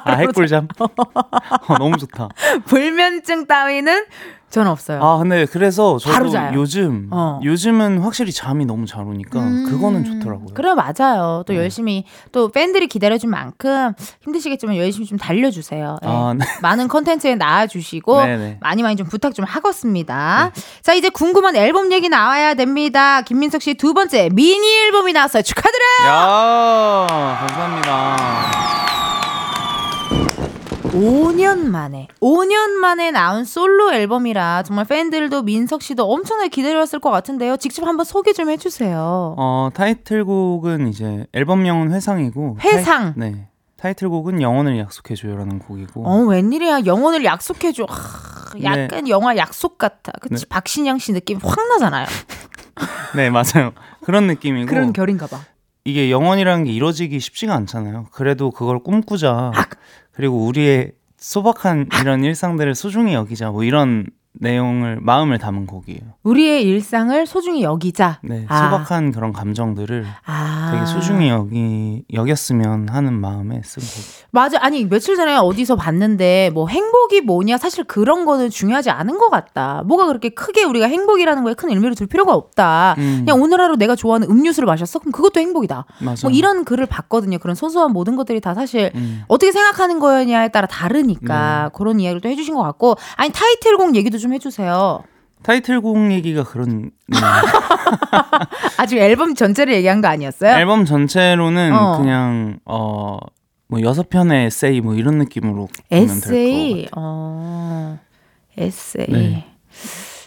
아 핵꿀잠. 어, 너무 좋다. 불면증 따위는 전 없어요. 아 근데 그래서 바로 저도 자요. 요즘 어. 요즘은 확실히 잠이 너무 잘 오니까 음, 그거는 좋더라고요. 그래 맞아요. 또 네. 열심히 또 팬들이 기다려준 만큼 힘드시겠지만 열심히 좀 달려주세요. 네. 아, 네. 많은 컨텐츠에 나와주시고 네네. 많이 많이 좀 부탁 좀 하겠습니다. 자 이제 궁금한 앨범 얘기 나와야 됩니다. 김민석 씨 두 번째 미니 앨범이 나왔어요. 축하드려요. 야 감사합니다. 5년 만에 5년 만에 나온 솔로 앨범이라 정말 팬들도 민석 씨도 엄청나게 기다렸을 것 같은데요. 직접 한번 소개 좀 해주세요. 어 타이틀곡은 이제 앨범명은 회상이고 회상. 타이, 네 타이틀곡은 영원을 약속해줘요라는 곡이고 어 웬일이야 영혼을 약속해줘. 하, 약간 영화 약속 같아. 그치 네. 박신양 씨 느낌 확 나잖아요. 네 맞아요 그런 느낌이고 그런 결인가 봐. 이게 영원이라는 게 이루어지기 쉽지가 않잖아요. 그래도 그걸 꿈꾸자. 그리고 우리의 소박한 이런 일상들을 소중히 여기자. 뭐 이런 내용을 마음을 담은 곡이에요. 우리의 일상을 소중히 여기자. 네, 아. 소박한 그런 감정들을 아. 되게 소중히 여기 여겼으면 하는 마음에 쓴 곡. 맞아. 아니 며칠 전에 어디서 봤는데 뭐 행복이 뭐냐 사실 그런 거는 중요하지 않은 것 같다. 뭐가 그렇게 크게 우리가 행복이라는 거에 큰 의미를 둘 필요가 없다. 음. 그냥 오늘 하루 내가 좋아하는 음료수를 마셨어? 그럼 그것도 행복이다. 맞아. 뭐 이런 글을 봤거든요. 그런 소소한 모든 것들이 다 사실 음. 어떻게 생각하는 거냐에 따라 다르니까 그런 이야기를 또 해주신 것 같고 아니 타이틀곡 얘기도 좀 해주세요. 타이틀곡 얘기가 그런 네. 아직 앨범 전체를 얘기한 거 아니었어요? 앨범 전체로는 어. 그냥 어. 뭐 여섯 편의 에세이 뭐 이런 느낌으로 에세이. 어, 에세이. 네.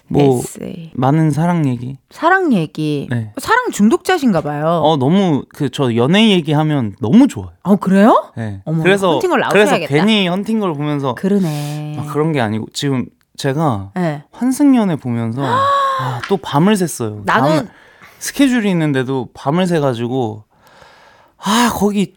뭐 에세이. 많은 사랑 얘기. 사랑 얘기. 네. 사랑 중독자신가 봐요. 어 너무 그 저 연애 얘기하면 너무 좋아요. 어, 그래요? 네. 어머, 그래서 헌팅걸 그래서. 괜히 헌팅걸 보면서 그러네. 막 그런 게 아니고 지금 제가 네. 환승연애 보면서 아, 또 밤을 샜어요. 나는 밤을- 스케줄이 있는데도 밤을 새 가지고 아 거기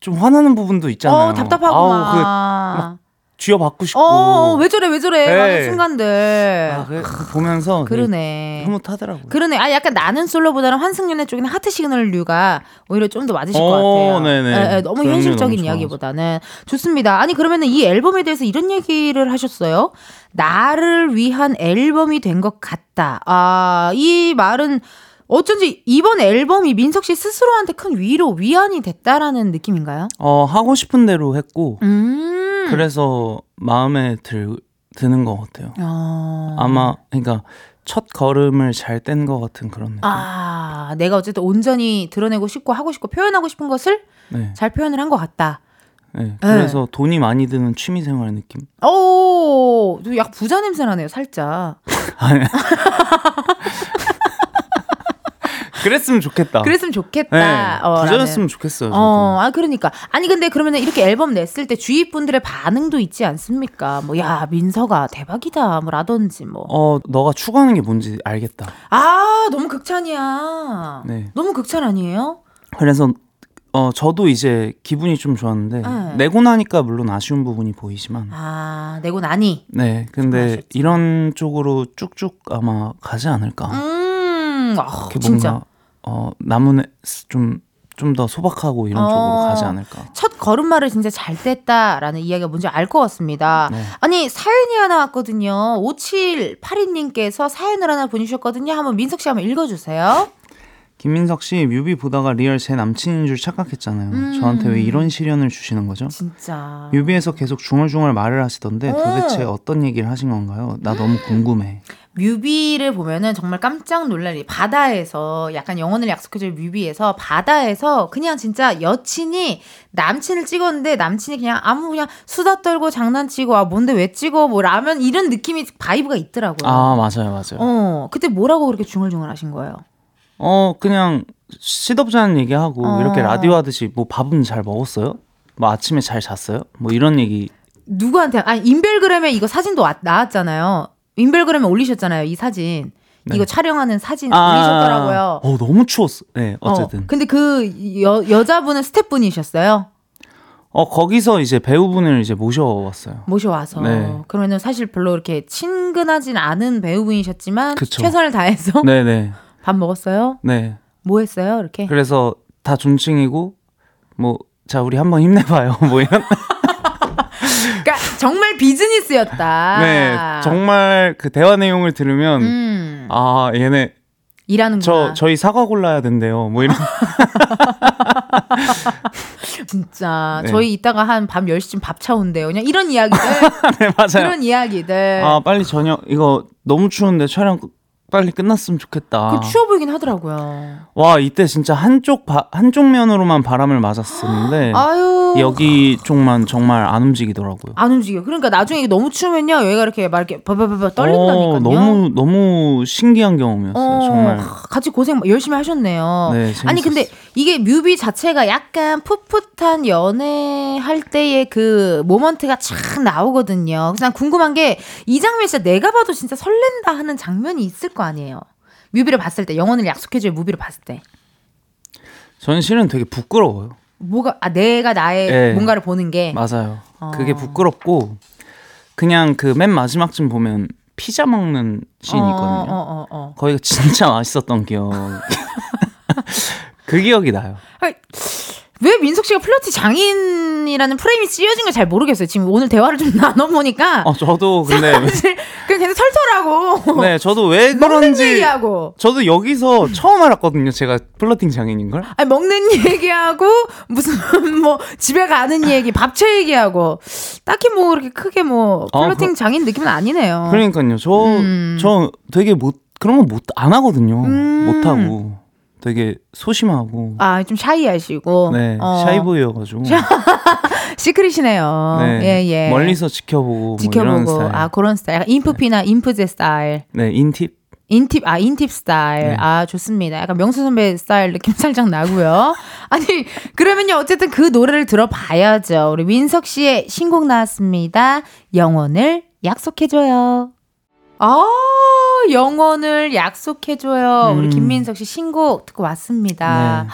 좀 화나는 부분도 있잖아요. 어, 아우. 그 쥐어받고 싶고. 어, 어, 왜 저래, 왜 저래. 네. 하는 순간들. 아, 그, 그 보면서 되게 그러네. 흐뭇하더라고요. 그러네. 아, 약간 나는 솔로보다는 환승연애 쪽에는 하트 시그널류가 오히려 좀 더 맞으실 것 어, 같아요. 네네. 예, 예, 너무 현실적인 류 너무 이야기보다는 좋습니다. 아니 그러면은 이 앨범에 대해서 이런 얘기를 하셨어요. 나를 위한 앨범이 된 것 같다. 아, 이 말은 어쩐지 이번 앨범이 민석 씨 스스로한테 큰 위로, 위안이 됐다라는 느낌인가요? 어 하고 싶은 대로 했고 음. 그래서 마음에 들 드는 것 같아요. 어. 아마 그러니까 첫 걸음을 잘 뗀 것 같은 그런 느낌. 아, 내가 어쨌든 온전히 드러내고 싶고 하고 싶고 표현하고 싶은 것을 네, 잘 표현을 한 것 같다. 네. 그래서 돈이 많이 드는 취미 생활 느낌. 오, 또약 부자 냄새 나네요, 살짝. 그랬으면 좋겠다. 그랬으면 좋겠다. 네, 어, 부자였으면. 좋겠어요. 저도. 어, 아 그러니까 아니 근데 그러면 이렇게 앨범 냈을 때 주위 분들의 반응도 있지 않습니까? 뭐 야 민서가 대박이다 뭐라든지 뭐. 어, 너가 추구하는 게 뭔지 알겠다. 아 너무 극찬이야. 네. 너무 극찬 아니에요? 그래서 어 저도 이제 기분이 좀 좋았는데 네. 내고 나니까 물론 아쉬운 부분이 보이지만 아 내고 나니. 네 근데. 이런 쪽으로 쭉쭉 아마 가지 않을까 음, 아, 진짜. 어 남은 좀 좀 더 소박하고 이런 어. 쪽으로 가지 않을까 첫 걸음마를 진짜 잘 뗐다라는 이야기가 뭔지 알 것 같습니다. 네. 아니 사연이 하나 왔거든요. 5782님께서 사연을 하나 보내주셨거든요. 한번 민석 씨 한번 읽어주세요. 김민석 씨 뮤비 보다가 real 제 남친인 줄 착각했잖아요 음. 저한테 왜 이런 시련을 주시는 거죠 진짜. 뮤비에서 계속 중얼중얼 말을 하시던데 도대체 어. 어떤 얘기를 하신 건가요? 나 너무 궁금해. 뮤비를 보면은 정말 깜짝 놀랄 일. 바다에서 약간 영원을 약속해줄 뮤비에서 바다에서 그냥 진짜 여친이 남친을 찍었는데 남친이 그냥 아무 그냥 수다 떨고 장난치고 아 뭔데 왜 찍어 뭐 라면 이런 느낌이 vibe가 있더라고요. 아 맞아요 맞아요. 어 그때 뭐라고 그렇게 중얼중얼 하신 거예요? 어 그냥 시덥잖은 얘기하고 어. 이렇게 라디오 하듯이 뭐 밥은 잘 먹었어요? 뭐 아침에 잘 잤어요? 뭐 이런 얘기 누구한테 아니 인별그램에 이거 사진도 와- 나왔잖아요. 인별그램에 올리셨잖아요 이 사진. 네. 이거 촬영하는 사진 아, 올리셨더라고요. 어 너무 추웠어. 네 어쨌든. 어, 근데 그 여, 여자분은 스태프분이셨어요. 어 거기서 이제 배우분을 이제 모셔왔어요. 모셔와서 네. 그러면은 사실 별로 이렇게 친근하진 않은 배우분이셨지만 그쵸. 최선을 다해서 네네 밥 먹었어요. 네. 뭐 했어요? 이렇게 그래서 다 존칭이고 뭐 자 우리 한번 힘내봐요. 뭐 이런. 정말 비즈니스였다. 네 정말 그 대화 내용을 들으면 음, 아 얘네 일하는구나. 저 저희 사과 골라야 된대요. 뭐 이런. 진짜 네. 저희 이따가 한 밤 10시쯤 밥 차온대요. 그냥 이런 이야기들 네 맞아요. 그런 이야기들. 아 빨리 저녁 이거 너무 추운데 촬영 빨리 끝났으면 좋겠다. 그 추워 보이긴 하더라고요. 와 이때 진짜 한쪽 바, 한쪽 면으로만 바람을 맞았었는데. 여기 쪽만 정말 안 움직이더라고요. 안 움직여. 그러니까 나중에 이게 너무 추우면요. 여기가 이렇게 막 이렇게 바바바바 떨린다니까요. 어, 너무 너무 신기한 경험이었어요. 어, 정말. 같이 고생 열심히 하셨네요. 네, 아니 재밌었어요. 근데 이게 뮤비 자체가 약간 풋풋한 연애할 때의 그 모먼트가 쫙 나오거든요. 그래서 난 궁금한 게 이 장면 진짜 내가 봐도 진짜 설렌다 하는 장면이 있을 거 아니에요. 뮤비를 봤을 때 영혼을 약속해줄 뮤비를 봤을 때 저는 실은 되게 부끄러워요. 뭐가 아 내가 나의 네. 뭔가를 보는 게 맞아요. 어. 그게 부끄럽고 그냥 그 맨 마지막쯤 보면 피자 먹는 씬이 어, 있거든요. 어, 어, 어. 거기가 진짜 맛있었던 기억. 그 기억이 나요. 아니, 왜 민석 씨가 flirting 장인이라는 프레임이 씌워진 걸 잘 모르겠어요. 지금 오늘 대화를 좀 나눠보니까 어 저도 근데 사실 그냥 계속 털털하고 네 저도 왜 먹는 그런지 얘기하고 저도 여기서 처음 알았거든요. 제가 flirting 장인인 걸. 아니, 먹는 얘기하고 무슨 뭐 집에 가는 얘기 밥차 얘기하고 딱히 뭐 그렇게 크게 뭐 어, flirting 그- 장인 느낌은 아니네요. 그러니까요. 저 음. 저 되게 못 그런 거 못 안 하거든요. 음. 못 하고 되게 소심하고 아 좀 shy하시고 네 어. shy boy여가지고 시크릿이네요. 네. 예, 예. 멀리서 지켜보고 뭐 지켜보고 스타일. 아 그런 스타일. 약간 인프피나 인프제 스타일. 네, 인팁. 인팁 아 인팁 스타일 네. 아 좋습니다. 약간 명수 선배 스타일 느낌 살짝 나고요. 아니 그러면요 어쨌든 그 노래를 들어봐야죠. 우리 민석 씨의 신곡 나왔습니다. 영원을 약속해줘요. 아 영원을 약속해줘요. 우리 음. 김민석 씨 신곡 듣고 왔습니다. 네.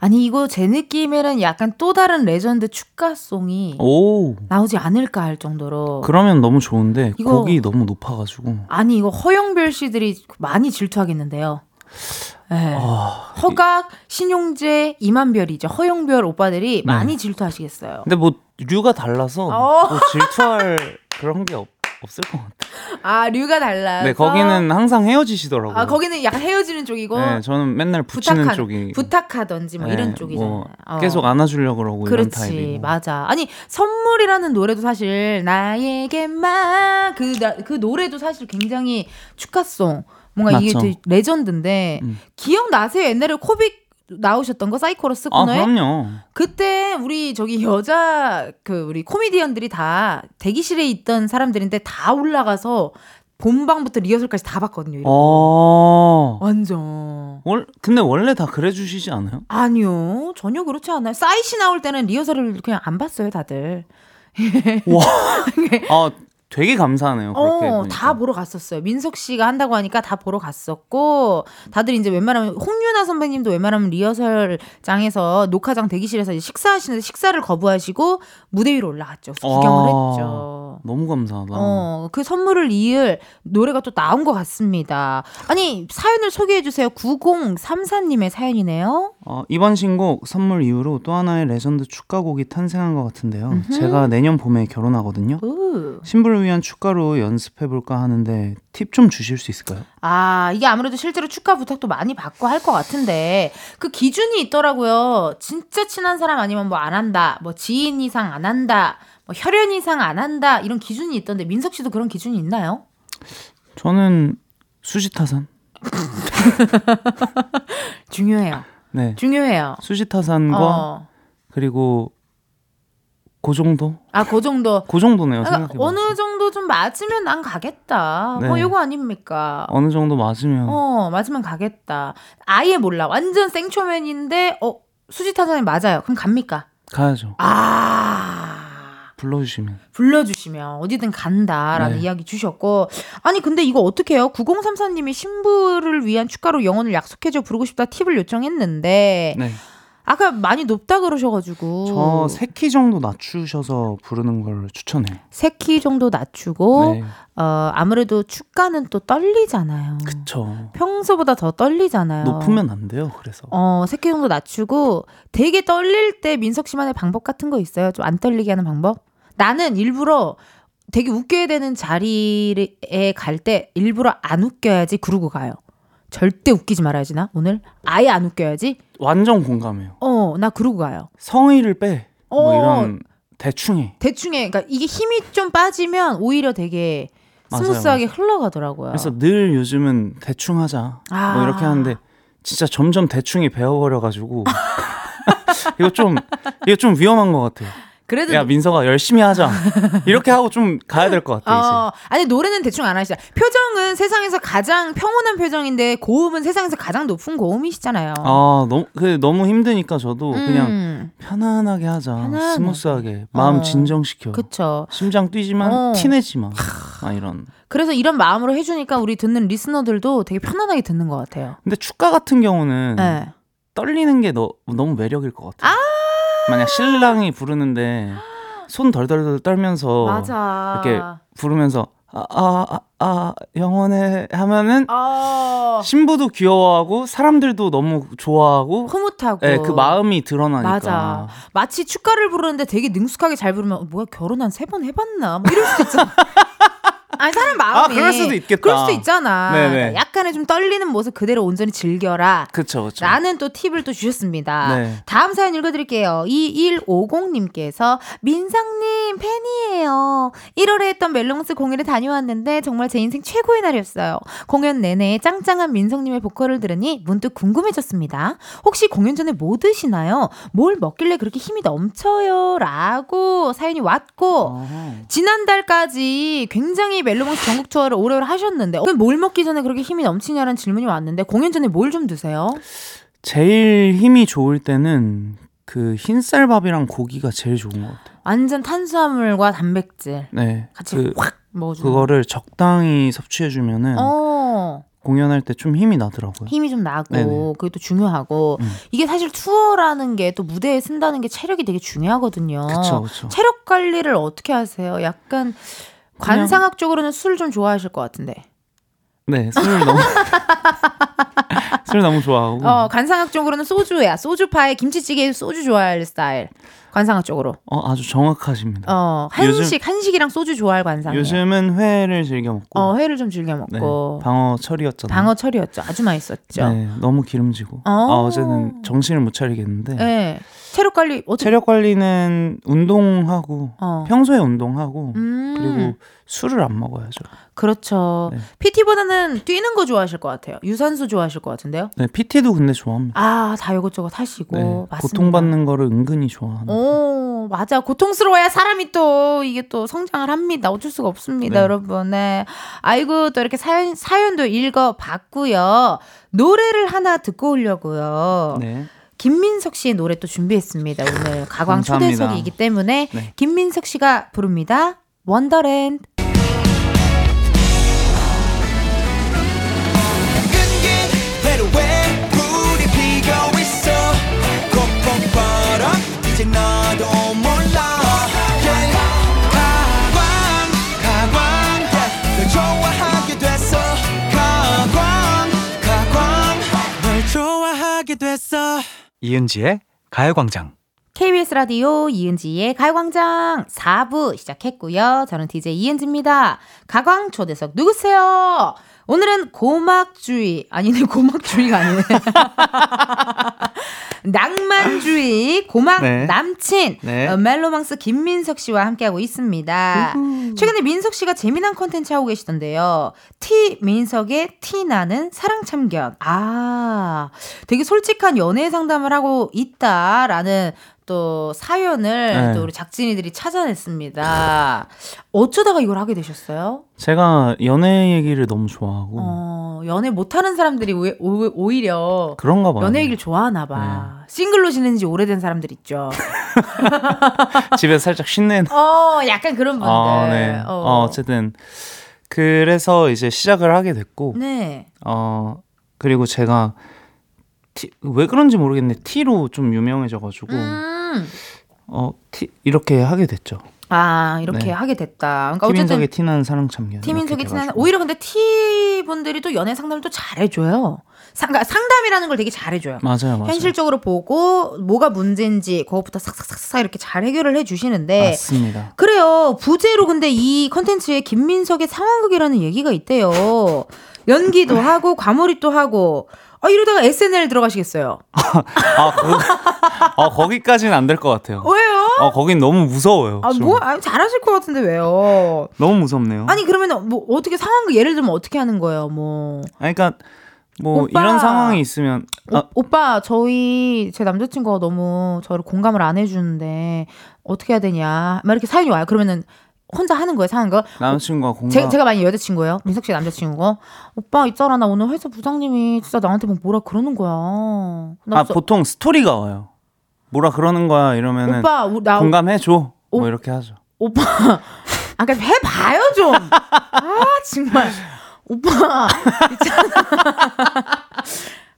아니 이거 제 느낌에는 약간 또 다른 레전드 축가송이 오. 나오지 않을까 할 정도로 그러면 너무 좋은데 이거- 곡이 너무 높아가지고. 아니 이거 허영별 씨들이 많이 질투하겠는데요. 네. 아, 허각, 신용재, 이만별이죠. 허영별 오빠들이 네. 많이 질투하시겠어요. 근데 뭐 류가 달라서 어. 뭐 질투할 그런 게 없, 없을 것 같아요. 아 류가 달라서. 네, 거기는 항상 헤어지시더라고요. 아 거기는 약간 헤어지는 쪽이고 네, 저는 맨날 붙이는 쪽이. 부탁하던지 뭐 네, 이런 쪽이잖아요. 뭐 어. 계속 안아주려고 그러고 이런 그렇지 타입이고. 맞아 아니 선물이라는 노래도 사실 나에게만 그, 나- 그 노래도 사실 굉장히 축하송 뭔가 이게 맞죠. 되게 레전드인데 음. 기억나세요 옛날에 코빅 나오셨던 거 사이코러스 아, 코너에 그럼요. 그때 우리 저기 여자 그 우리 코미디언들이 다 대기실에 있던 사람들인데 다 올라가서 본방부터 리허설까지 다 봤거든요. 이거. 어. 완전. 월, 근데 원래 다 그래 주시지 않아요? 아니요. 전혀 그렇지 않아요. 싸이 씨 나올 때는 리허설을 그냥 안 봤어요, 다들. 와. 아, 되게 감사하네요. 그렇게 어. 다 보러 갔었어요. 민석 씨가 한다고 하니까 다 보러 갔었고, 다들 이제 웬만하면, 홍윤화 선배님도 웬만하면 리허설장에서 녹화장 대기실에서 이제 식사하시는데 식사를 거부하시고 무대 위로 올라갔죠. 구경을 아, 했죠. 너무 감사하다. 어, 그 선물을 이을 노래가 또 나온 것 같습니다. 아니, 사연을 소개해 주세요. 9034님의 사연이네요. 어, 이번 신곡 선물 이후로 또 하나의 레전드 축가곡이 탄생한 것 같은데요. 음흠. 제가 내년 봄에 결혼하거든요. 으. 신부를 위한 축가로 연습해 볼까 하는데 팁 좀 주실 수 있을까요? 아, 이게 아무래도 실제로 축가 부탁도 많이 받고 할 것 같은데, 그 기준이 있더라고요. 진짜 친한 사람 아니면 뭐 안 한다, 뭐 지인 이상 안 한다, 뭐 혈연 이상 안 한다, 이런 기준이 있던데, 민석 씨도 그런 기준이 있나요? 저는 수지타산. 중요해요. 네. 중요해요. 수지타산과 어. 그리고 그 정도? 아, 그 정도. 그 정도네요. 그러니까. 어느 정도 좀 맞으면 난 가겠다. 뭐 네. 이거 아닙니까? 어느 정도 맞으면 어, 맞으면 가겠다. 아예 몰라. 완전 생초면인데, 어, 수지타산이 맞아요. 그럼 갑니까? 가야죠. 아. 불러주시면. 불러주시면 어디든 간다라는 네. 이야기 주셨고 아니 근데 이거 어떻게 해요? 9034님이 신부를 위한 축가로 영혼을 약속해줘 부르고 싶다 팁을 요청했는데 네. 아까 많이 높다 그러셔가지고 저세키 정도 낮추셔서 부르는 걸 추천해요. 세키 정도 낮추고 네. 어 아무래도 축가는 또 떨리잖아요. 그쵸. 평소보다 더 떨리잖아요. 높으면 안 돼요. 그래서. 어, 세키 정도 낮추고 되게 떨릴 때 민석 씨만의 방법 같은 거 있어요? 좀 안 떨리게 하는 방법? 나는 일부러 되게 웃겨야 되는 자리에 갈 때 일부러 안 웃겨야지 그러고 가요. 절대 웃기지 말아야지 나 오늘 아예 안 웃겨야지. 완전 공감해요. 어, 나 그러고 가요. 성의를 빼. 뭐 어. 이런 대충 해. 대충에 그러니까 이게 힘이 좀 빠지면 오히려 되게 맞아요, 스무스하게 흘러가더라고요. 그래서 늘 요즘은 대충 하자. 아. 뭐 이렇게 하는데 진짜 점점 대충이 배어버려가지고 이거 좀 이거 좀 위험한 것 같아요. 그래도 야 민석아 열심히 하자. 이렇게 하고 좀 가야 될 것 같아 이제. 어, 아니 노래는 대충 안 하시죠. 표정은 세상에서 가장 평온한 표정인데 고음은 세상에서 가장 높은 고음이시잖아요. 아 너무 그 너무 힘드니까 저도 그냥 음, 편안하게 하자. 편안하게. 스무스하게 마음 어. 진정시켜. 그쵸. 심장 뛰지만 어. 티내지 마. 막 이런. 그래서 이런 마음으로 해주니까 우리 듣는 listener들도 되게 편안하게 듣는 것 같아요. 근데 축가 같은 경우는 네. 떨리는 게 너, 너무 매력일 것 같아. 요 만약 신랑이 부르는데 손 덜덜덜 떨면서 맞아. 이렇게 부르면서 아, 아, 아, 아 영원해 하면은 어, 신부도 귀여워하고 사람들도 너무 좋아하고 흐뭇하고. 네, 그 마음이 드러나니까. 맞아. 마치 축가를 부르는데 되게 능숙하게 잘 부르면 어, 뭐야 결혼 한 세 번 해봤나? 뭐 이럴 수도 있잖아. 아니 사람 마음이 아, 그럴 수도 있겠다. 그럴 수도 있잖아. 네네. 약간의 좀 떨리는 모습 그대로 온전히 즐겨라. 그쵸, 그쵸. 라는 또 팁을 또 주셨습니다. 네. 다음 사연 읽어드릴게요. 2150님께서 민상님 팬이에요. 1월에 했던 멜롱스 공연에 다녀왔는데 정말 제 인생 최고의 날이었어요. 공연 내내 짱짱한 민성님의 보컬을 들으니 문득 궁금해졌습니다. 혹시 공연 전에 뭐 드시나요? 뭘 먹길래 그렇게 힘이 넘쳐요? 라고 사연이 왔고 어허. 지난달까지 굉장히 멜로망스 전국 투어를 오래오래 하셨는데 어, 뭘 먹기 전에 그렇게 힘이 넘치냐라는 질문이 왔는데 공연 전에 뭘 좀 드세요? 제일 힘이 좋을 때는 그 흰쌀밥이랑 고기가 제일 좋은 것 같아요. 완전 탄수화물과 단백질 네. 같이 그, 확 먹어주는 그거를 적당히 섭취해주면은 어 공연할 때 좀 힘이 나더라고요. 힘이 좀 나고 네네. 그게 또 중요하고 음. 이게 사실 투어라는 게 또 무대에 쓴다는 게 체력이 되게 중요하거든요. 그쵸, 그쵸. 체력 관리를 어떻게 하세요? 약간 관상학적으로는 술 좀 좋아하실 것 같은데. 네, 술 너무 술 너무 좋아하고. 어, 관상학적으로는 소주야. 소주파에 김치찌개 소주 좋아할 스타일. 관상학적으로. 어, 아주 정확하십니다. 어, 한식, 한식이랑 소주 좋아할 관상이에요. 요즘은 회를 즐겨 먹고. 어, 회를 좀 즐겨 네, 먹고. 방어 철이었잖아요. 방어 철이었죠. 아주 맛있었죠. 네, 너무 기름지고. 어. 아, 어제는 정신을 못 차리겠는데. 네. 체력 관리 어떻게 체력 관리는 운동하고 어. 평소에 운동하고 음. 그리고 술을 안 먹어야죠. 그렇죠. 네. PT보다는 뛰는 거 좋아하실 것 같아요. 유산소 좋아하실 것 같은데요. 네, PT도 근데 좋아합니다. 아, 다 이것저것 하시고. 네. 고통받는 거를 은근히 좋아하는. 오, 맞아. 고통스러워야 사람이 또 이게 또 성장을 합니다. 어쩔 수가 없습니다, 네. 여러분. 네. 아이고, 또 이렇게 사연, 사연도 읽어봤고요. 노래를 하나 듣고 오려고요. 네. 김민석 씨의 노래 또 준비했습니다. 오늘 가광 감사합니다. 초대석이기 때문에 네. 김민석 씨가 부릅니다. 원더랜드. 됐어 이은지의 가요광장. KBS 라디오 이은지의 가요광장 4부 시작했고요. 저는 DJ 이은지입니다. 가광 초대석 누구세요? 오늘은 고막주의 아니네 고막주의가 아니네 낭만주의 고막 네. 남친 네. 어, 멜로망스 김민석 씨와 함께하고 있습니다. 최근에 민석 씨가 재미난 콘텐츠 하고 계시던데요. 티 민석의 티 나는 사랑 참견. 아, 되게 솔직한 연애 상담을 하고 있다라는 또 사연을 네. 또 우리 작진이들이 찾아냈습니다. 어쩌다가 이걸 하게 되셨어요? 제가 연애 얘기를 너무 좋아하고 어, 연애 못하는 사람들이 오, 오, 오히려 그런가 봐요. 연애 얘기를 좋아하나 봐. 싱글로 지낸 지 오래된 사람들 있죠. 집에서 살짝 신내는. 어, 약간 그런 분들. 아, 네. 어. 어, 어쨌든 그래서 이제 시작을 하게 됐고 네. 어 그리고 제가 티, 왜 그런지 모르겠는데 티로 좀 유명해져가지고 음. 어 티, 이렇게 하게 됐죠. 아, 이렇게 네. 하게 됐다. 그러니까 어쨌든 티민석의 티나는 사랑 참견. 티민석의 이렇게 티나는. 오히려 근데 티 분들이 또 연애 상담을 또 잘해줘요. 상가, 상담이라는 걸 되게 잘해줘요. 맞아요, 맞아요. 현실적으로 보고 뭐가 문제인지 그것부터 싹싹싹싹 이렇게 잘 해결을 해주시는데 맞습니다. 그래요. 부제로 근데 이 컨텐츠에 김민석의 상황극이라는 얘기가 있대요. 연기도 하고 과몰입도 하고 아 이러다가 SNL 들어가시겠어요. 아, 그, 아 거기까지는 안 될 것 같아요. 왜요? 아 거긴 너무 무서워요. 아 좀. 뭐? 아 잘하실 것 같은데 왜요? 너무 무섭네요. 아니 그러면 뭐 어떻게 상황극 예를 들면 어떻게 하는 거예요? 뭐 아니, 그러니까 뭐 오빠. 이런 상황이 있으면 오, 아, 오빠 저희 제 남자친구가 너무 저를 공감을 안 해주는데 어떻게 해야 되냐 막 이렇게 사연이 와요. 그러면은 혼자 하는 거예요 상황극. 남자친구가 공감 제, 제가 만약 여자친구예요. 민석 씨 남자친구고 오빠 있잖아 나 오늘 회사 부장님이 진짜 나한테 막 뭐라 그러는 거야. 나아 보통 스토리가 와요. 뭐라 그러는 거야 이러면은 오빠 우- 나 공감해 줘. 오- 뭐 이렇게 하죠. 오빠 아까 해 봐요 좀. 아 정말 오빠 있잖아.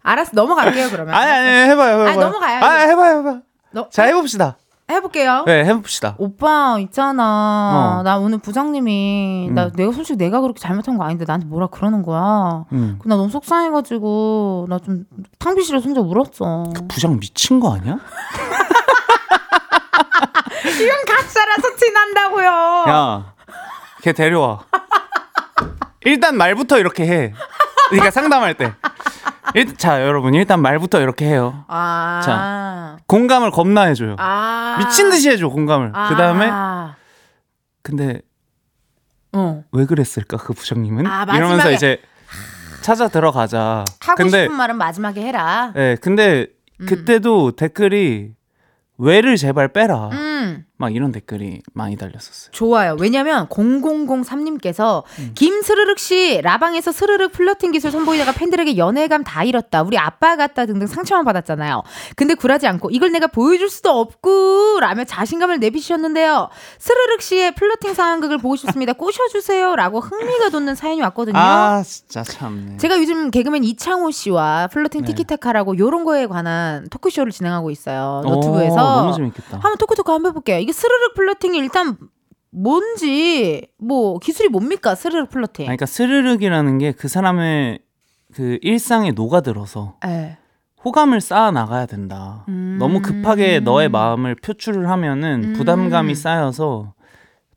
알았어 넘어갈게요 그러면. 아니 아니 해봐요. 해봐요. 아니, 넘어가요. 아 해봐요 해봐요. 너- 자 해봅시다. 해볼게요. 네 해봅시다. 오빠 있잖아. 어. 나 오늘 부장님이 나 음. 내가 솔직히 내가 그렇게 잘못한 거 아닌데 나한테 뭐라 그러는 거야. 음. 나 너무 속상해가지고 나 좀 탕비실에 혼자 울었어. 부장 미친 거 아니야? 이건 가짜라서 티난다고요. 야, 걔 데려와. 일단 말부터 이렇게 해. 그러니까 상담할 때. 일, 자, 여러분 일단 말부터 이렇게 해요. 아. 자. 공감을 겁나 해줘요. 아. 미친 듯이 해줘 공감을. 아. 그 다음에 근데 어. 왜 그랬을까 그 부장님은? 아, 이러면서. 이제 찾아 들어가자. 하고 근데 싶은 말은 마지막에 해라. 네, 근데 음. 그때도 댓글이 왜를 제발 빼라. 음. 막 이런 댓글이 많이 달렸었어요. 좋아요. 왜냐면 0003님께서 음. 김스르륵 씨 라방에서 스르륵 플러팅 기술 선보이다가 팬들에게 연애감 다 잃었다. 우리 아빠 같다 등등 상처만 받았잖아요. 근데 굴하지 않고 이걸 내가 보여줄 수도 없고 라며 자신감을 내비치셨는데요. 스르륵 씨의 flirting 상황극을 보고 싶습니다. 꼬셔주세요 라고 흥미가 돋는 사연이 왔거든요. 아 진짜 참네. 제가 요즘 개그맨 이창호 씨와 flirting 네. 티키타카라고 요런 거에 관한 토크쇼를 진행하고 있어요. 오, 너튜브에서. 너무 재밌겠다. 한번 토크토크 한번 해볼게요. 이게 스르륵 flirting이 일단 뭔지 뭐 기술이 뭡니까 스르륵 flirting? 아니, 그러니까 스르륵이라는 게 그 사람의 그 일상에 녹아들어서 에. 호감을 쌓아 나가야 된다. 음. 너무 급하게 너의 마음을 표출을 하면은 음. 부담감이 쌓여서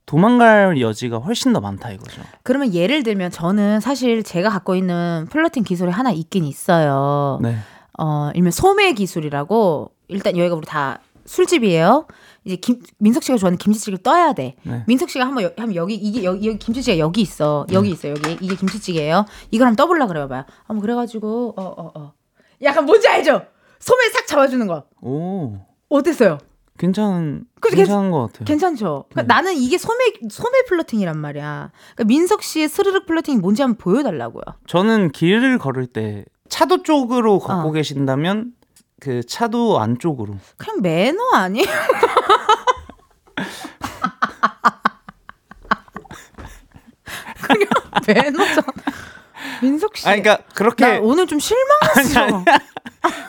도망갈 여지가 훨씬 더 많다 이거죠. 그러면 예를 들면 저는 사실 제가 갖고 있는 플러팅 기술이 하나 있긴 있어요. 네. 어, 일명 소매 기술이라고 일단 여기가 우리 다 술집이에요. 이제 김, 민석 씨가 좋아하는 김치찌개를 떠야 돼. 네. 민석 씨가 한번 여, 한번 여기 이게 여기, 여기 김치찌개 여기 있어. 여기 있어 여기 이게 김치찌개예요. 이걸 한번 떠볼라 그래 봐요. 한번 그래 가지고 어 어 어, 약간 뭔지 알죠? 소매 싹 잡아 주는 거 오 어땠어요? 괜찮은 괜찮은 것 같아요. 괜찮죠? 그러니까 네. 나는 이게 소매 소매 플러팅이란 말이야. 그러니까 민석 씨의 스르륵 플러팅이 뭔지 한번 보여달라고요. 저는 길을 걸을 때 차도 쪽으로 걷고 어. 계신다면 그 차도 안쪽으로 그냥 매너 아니에요? 그냥 매너잖아. 민석 씨. 아 그러니까 그렇게 나 오늘 좀 실망했어. 아니, 아니.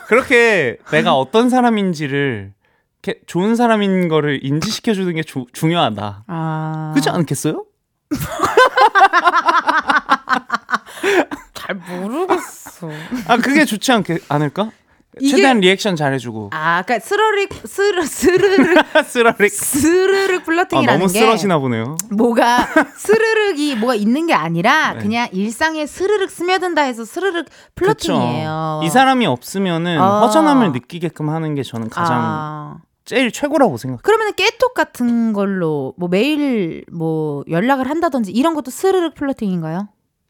그렇게 내가 어떤 사람인지를 이렇게 좋은 사람인 거를 인지시켜 주는 게 주- 중요하다. 아. 그렇지 않겠어요? 잘 모르겠어. 아 그게 좋지 않게 않을까? 이게- 최대한 리액션 잘해주고 아, 그러니까 스르륵 스르 스르륵 쓰라릭 스르륵 아, flirting이라는 너무 게 쓰러지나 보네요. 뭐가 스르륵이 뭐가 있는 게 아니라 네. 그냥 일상에 스르륵 스며든다 해서 스르륵 flirting이에요. 그쵸. 이 사람이 없으면은 어. 허전함을 느끼게끔 하는 게 저는 가장 아. 제일 최고라고 생각해요. 그러면 깨톡 같은 걸로 뭐 매일 뭐 연락을 한다든지 이런 것도 스르륵 flirting인가요?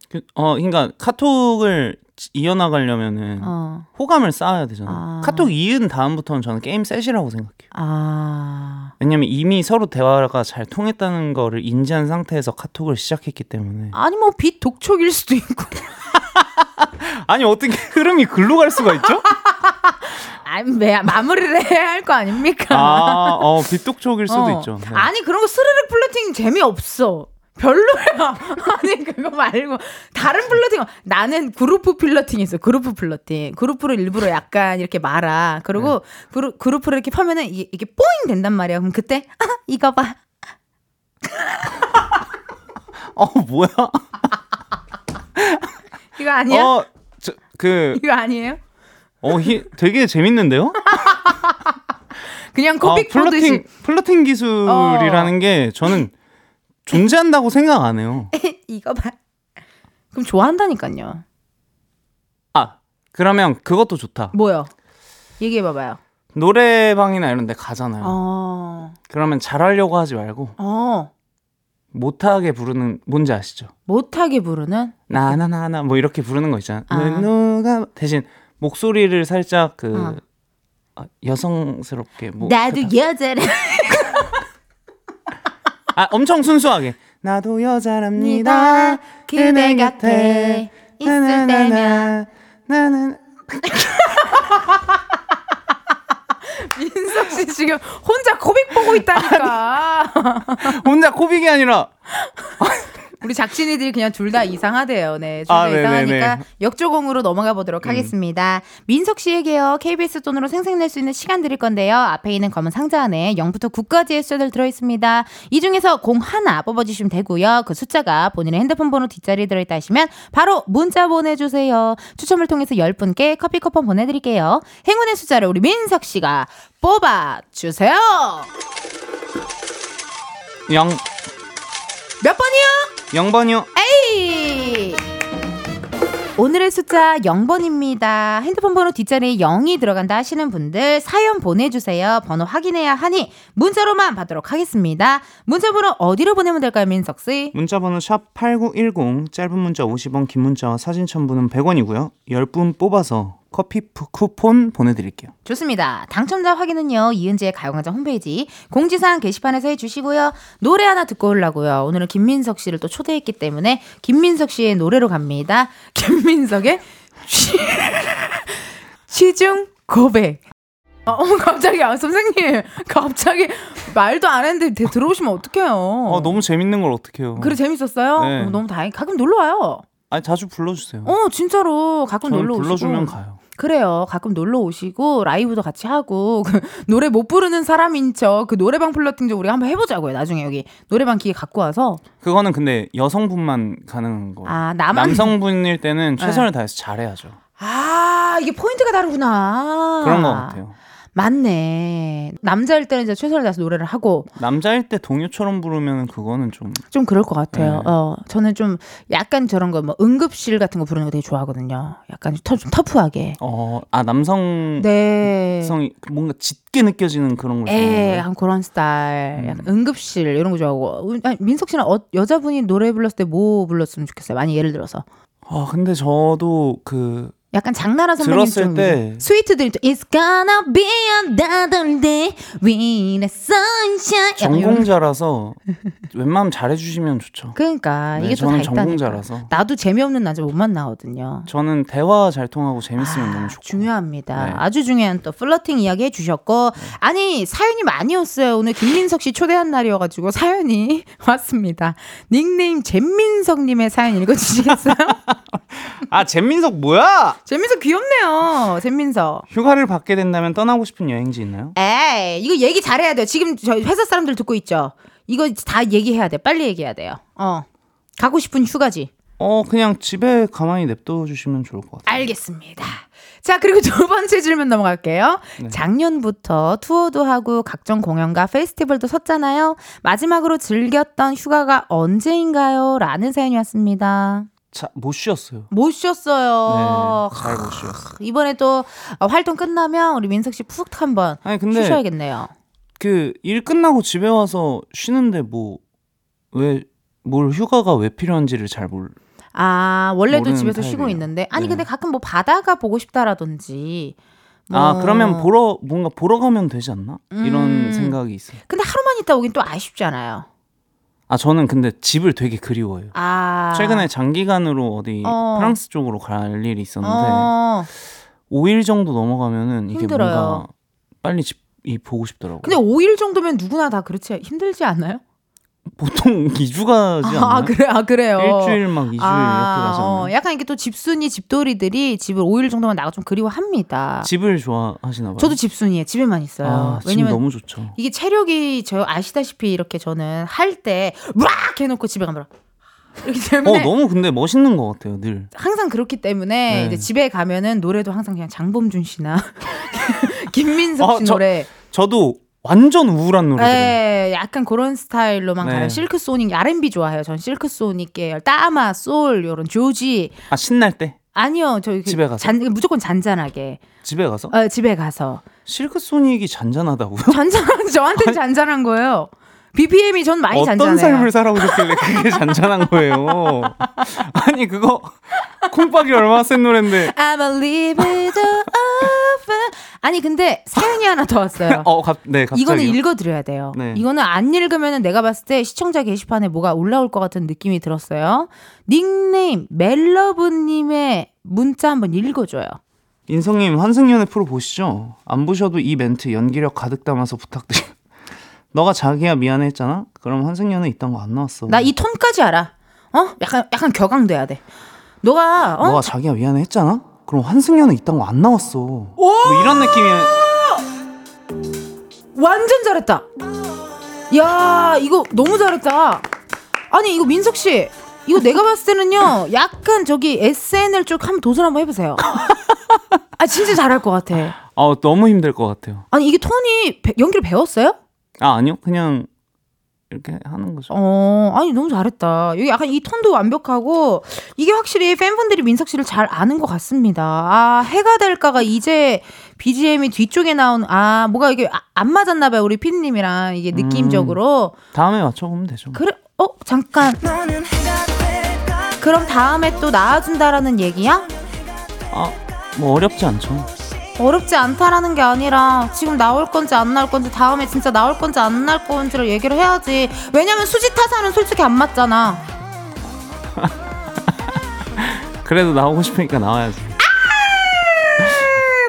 그, 어, 그러니까 카톡을 이어나가려면은 어. 호감을 쌓아야 되잖아요. 아. 카톡 이은 다음부터는 저는 game set이라고 생각해요. 아. 왜냐면 이미 서로 대화가 잘 통했다는 거를 인지한 상태에서 카톡을 시작했기 때문에. 아니 뭐 빚 독촉일 수도 있고. 아니 어떻게 흐름이 글로 갈 수가 있죠? 아니 매, 마무리를 해야 할 거 아닙니까? 아, 어, 빚 독촉일 수도 어. 있죠. 네. 아니 그런 거 스르륵 flirting 재미 없어. 별로야. 아니 그거 말고 다른 flirting 나는 그루프 flirting 있어. 그루프 flirting. 그루프를 일부러 약간 이렇게 말아. 그리고 네. 그루, 그룹프를 이렇게 펴면은 이게, 이게 뽀잉 된단 말이야. 그럼 그때 아, 이거 봐. 어, 뭐야? 이거 아니야? 어, 저, 그, 이거 아니에요? 어, 히, 되게 재밌는데요? 그냥 아, 코빅 보듯이 플러팅, 플러팅 기술이라는 어. 게 저는 존재한다고 생각 안 해요. 이거 봐. 그럼 좋아한다니까요. 아, 그러면 그것도 좋다. 뭐요? 얘기해 봐봐요. 노래방이나 이런 데 가잖아요. 어. 그러면 잘하려고 하지 말고 어. 못하게 부르는 뭔지 아시죠? 못하게 부르는 나나나나 뭐 이렇게 부르는 거 있잖아요. 아. 누가 대신 목소리를 살짝 그 어. 아, 여성스럽게 뭐 나도 여자라. 아 엄청 순수하게. 나도 여자랍니다. 그대 곁에 있을 때면. 나는. 민석 씨 지금 혼자 코빅 보고 있다니까. 혼자 코빅이 아니라 우리 작진이들이 그냥 둘 다 이상하대요. 네, 둘다 아, 네네네. 이상하니까 역조공으로 넘어가 보도록 하겠습니다. 민석 씨에게요 KBS 돈으로 생생낼 수 있는 시간 드릴 건데요. 앞에 있는 검은 상자 안에 0부터 9까지의 숫자들 들어 있습니다. 이 중에서 공 하나 뽑아 주시면 되고요. 그 숫자가 본인의 핸드폰 번호 뒷자리에 들어 있다 하시면 바로 문자 보내 주세요. 추첨을 통해서 10분께 커피 쿠폰 보내 드릴게요. 행운의 숫자를 우리 민석 씨가 뽑아 주세요. 영 몇 번이요? 0번이요. 에이! 오늘의 숫자 0번입니다. 핸드폰 번호 뒷자리에 0이 들어간다 하시는 분들 사연 보내주세요. 번호 확인해야 하니 문자로만 받도록 하겠습니다. 문자 번호 어디로 보내면 될까요, 민석 씨? 문자 번호 샵 8910 짧은 문자 50원 긴 문자와 사진 첨부는 100원이고요 10분 뽑아서 커피 푸- 쿠폰 보내드릴게요 좋습니다. 당첨자 확인은요, 이은지의 가요광장 홈페이지 공지사항 게시판에서 해주시고요. 노래 하나 듣고 오려고요. 오늘은 김민석 씨를 또 초대했기 때문에 김민석 씨의 노래로 갑니다. 김민석의 취- 취중 고백. 어, 갑자기, 아, 선생님. 갑자기 말도 안 했는데 대- 들어오시면 어떡해요. 어, 너무 재밌는 걸 어떡해요 그래, 재밌었어요? 네. 어, 너무 다행. 가끔 놀러 와요. 아니 자주 불러주세요 어, 진짜로. 가끔 놀러 오시고. 불러주면 가요 그래요. 가끔 놀러 오시고 라이브도 같이 하고 그 노래 못 부르는 사람인 척 그 노래방 flirting 좀 우리가 한번 해보자고요. 나중에 여기 노래방 기계 갖고 와서 그거는 근데 여성분만 가능한 거아 나만 남성분일 때는 네. 최선을 다해서 잘해야죠 아 이게 포인트가 다르구나. 그런 것 같아요 맞네. 남자일 때는 이제 최선을 다해서 노래를 하고 남자일 때 동요처럼 부르면 그거는 좀 좀 그럴 것 같아요. 네. 어 저는 좀 약간 저런 거 뭐 응급실 같은 거 부르는 거 되게 좋아하거든요. 약간 터, 좀 터프하게. 어, 아 남성 네. 성이 뭔가 짙게 느껴지는 그런 걸 에, 좋아해요. 약간 그런 스타일. 음. 약간 응급실 이런 거 좋아하고. 아니, 민석 씨는 어, 여자분이 노래 불렀을 때 뭐 불렀으면 좋겠어요? 많이 예를 들어서. 아 근데 저도 그 약간 장나라 선배님 들었을 좀 때- 스위트 드림 It's gonna be another day with the sunshine 전공자라서 웬만하면 잘해주시면 좋죠. 그러니까 네, 이게 또 저는. 전공자라서. 나도 재미없는 남자 못 만나거든요. 저는 대화 잘 통하고 재밌으면 아, 너무 좋고. 중요합니다. 네. 아주 중요한 또 플러팅 이야기 해주셨고 아니 사연이 많이 왔어요. 오늘 김민석 씨 초대한 날이어가지고 사연이 왔습니다. 닉네임 잼민석님의 사연 읽어주시겠어요? 아 잼민석 뭐야? 잼민석 귀엽네요. 잼민석. 휴가를 받게 된다면 떠나고 싶은 여행지 있나요? 에이 이거 얘기 잘해야 돼요. 지금 저희 회사 사람들 듣고 있죠. 이거 다 얘기해야 돼. 빨리 얘기해야 돼요. 어 가고 싶은 휴가지. 어 그냥 집에 가만히 냅둬 주시면 좋을 것 같아요. 알겠습니다. 자, 그리고 두 번째 질문 넘어갈게요. 네. 작년부터 투어도 하고 각종 공연과 페스티벌도 섰잖아요. 마지막으로 즐겼던 휴가가 언제인가요? 라는 사연이 왔습니다. 자 못 쉬었어요. 못 쉬었어요. 네, 잘못 쉬었어요. 이번에 또 어, 활동 끝나면 우리 민석 씨 푹 한번 아니 근데 쉬셔야겠네요. 그 일 끝나고 집에 와서 쉬는데 뭐 왜 뭘 휴가가 왜 필요한지를 잘 몰. 아, 원래도 집에서 쉬고 타입이에요. 있는데 아니 네. 근데 가끔 뭐 바다가 보고 싶다라든지 아 뭐. 그러면 보러 뭔가 보러 가면 되지 않나? 음. 이런 생각이 있어요. 근데 하루만 있다 오긴 또 아쉽잖아요. 아 저는 근데 집을 되게 그리워요. 아. 최근에 장기간으로 어디 어. 프랑스 쪽으로 갈 일이 있었는데 어. 5일 정도 넘어가면은 이게 힘들어요. 뭔가 빨리 집이 보고 싶더라고요. 근데 5일 정도면 누구나 다 그렇지 힘들지 않나요? 보통 2주 가지 않나요? 아 그래 아 그래요. 일주일 막 2주일 이렇게 아, 가잖아요. 어, 약간 이게 또 집순이 집돌이들이 집을 5일 정도만 나가 좀 그리워합니다. 집을 좋아하시나 봐요. 저도 집순이에요. 집에만 있어요. 아, 집 왜냐면 너무 좋죠. 이게 체력이 저 아시다시피 이렇게 저는 할때락 해놓고 집에 가면 어 너무 근데 멋있는 것 같아요 늘. 항상 그렇기 때문에 네. 이제 집에 가면은 노래도 항상 그냥 장범준 씨나 김민석 어, 씨 저- 노래 저도 완전 우울한 노래 들어요. 네, 약간 그런 스타일로만 네. 가요. 실크 소닉, R&B 좋아해요. 전 실크 소닉 계열, 따마, 소울, 요런 조지. 아 신날 때 아니요, 저희 그 집에 가서? 잔, 무조건 잔잔하게. 집에 가서 어, 집에 가서 실크 소닉이 잔잔하다고요? 잔잔한 저한테 잔잔한 거예요. BPM이 전 많이 어떤 잔잔해요. 삶을 살아오셨길래 그게 잔잔한 거예요? 아니 그거 콩밥이 얼마나 센 노래인데 I'm a little over. 아니 근데 사연이 하나 더 왔어요. 어, 갑, 네, 갑자기. 이거는 읽어드려야 돼요. 네. 이거는 안 읽으면 내가 봤을 때 시청자 게시판에 뭐가 올라올 것 같은 느낌이 들었어요. 닉네임 멜러브님의 문자 한번 읽어줘요. 인성님 환승연애 프로 보시죠? 안 보셔도 이 멘트 연기력 가득 담아서 부탁드려. 너가 자기야 미안해 했잖아? 그럼 환승연애 있던 거 안 나왔어. 나 이 톤까지 알아. 어? 약간 약간 격앙돼야 돼. 너가 어? 너가 자기야 미안해 했잖아? 그럼 환승연애 있던 거안 나왔어. 뭐 이런 느낌이 완전 잘했다. 야 이거 너무 잘했다. 아니 이거 민석 씨 이거 내가 봤을 때는요 약간 저기 SNL 쪽 한번 도전 한번 해 보세요. 아 진짜 잘할 것 같아. 아 너무 힘들 것 같아요. 아니 이게 톤이 배- 연기를 배웠어요? 아 아니요 그냥 이렇게 하는 거죠. 어, 아니 너무 잘했다. 여기 약간 이 톤도 완벽하고 이게 확실히 팬분들이 민석 씨를 잘 아는 것 같습니다. 아 해가 될까가 이제 BGM이 뒤쪽에 나온 아 뭐가 이게 아- 안 맞았나 봐요 우리 피디님이랑 이게 느낌적으로 다음에 맞춰보면 되죠. 그래 어 잠깐 그럼 다음에 또 나와준다라는 얘기야? 아, 뭐 어렵지 않죠. 어렵지 않다라는 게 아니라 지금 나올 건지 안 나올 건지 다음에 진짜 나올 건지 안 나올 건지를 얘기를 해야지. 왜냐면 수지 타사는 솔직히 안 맞잖아. 그래도 나오고 싶으니까 나와야지.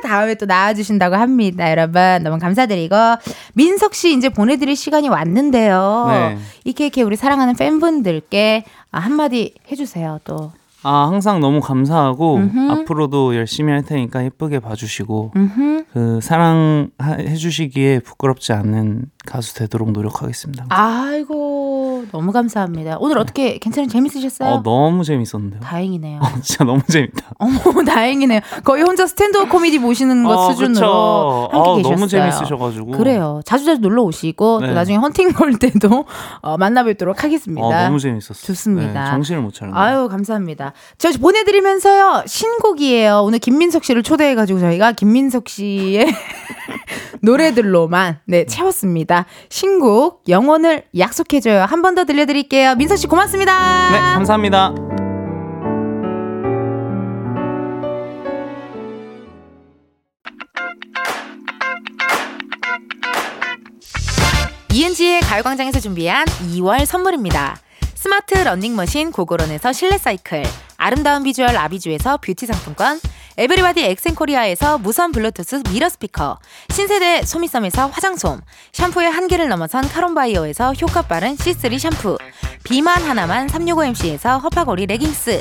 다음에 또 나와주신다고 합니다, 여러분. 너무 감사드리고 민석 씨 이제 보내드릴 시간이 왔는데요. 네. 이케이케 우리 사랑하는 팬분들께 아, 한마디 해주세요. 또. 아, 항상 너무 감사하고 음흠. 앞으로도 열심히 할 테니까 예쁘게 봐주시고 음흠. 그 사랑해 주시기에 부끄럽지 않는 가수 되도록 노력하겠습니다. 아이고 너무 감사합니다. 오늘 어떻게 괜찮은 재밌으셨어요? 어, 너무 재밌었는데요. 다행이네요. 진짜 너무 재밌다. 어머 다행이네요. 거의 혼자 스탠드업 코미디 보시는 것 어, 수준으로 그쵸. 함께 어, 계셨어요. 너무 재밌으셔가지고. 그래요. 자주 자주 놀러 오시고 네. 또 나중에 헌팅 걸 때도 어, 만나뵙도록 하겠습니다. 어, 너무 재밌었어요. 좋습니다. 네, 정신을 못 차렸네요. 아유 감사합니다. 저 보내드리면서요 신곡이에요. 오늘 김민석 씨를 초대해가지고 저희가 김민석 씨의 노래들로만 네 채웠습니다. 신곡 영혼을 약속해줘요. 한번 더 들려드릴게요. 민석 씨 고맙습니다. 네, 감사합니다. 이은지의 가요광장에서 준비한 2월 선물입니다. 스마트 러닝머신 고고런에서 실내 사이클, 아름다운 비주얼 아비주에서 뷰티 상품권, 에브리바디 엑센코리아에서 무선 블루투스 미러 스피커, 신세대 소미섬에서 화장솜, 샴푸의 한계를 넘어선 카론바이어에서 효과 빠른 C3 샴푸, 비만 하나만 365MC에서 허파고리 레깅스,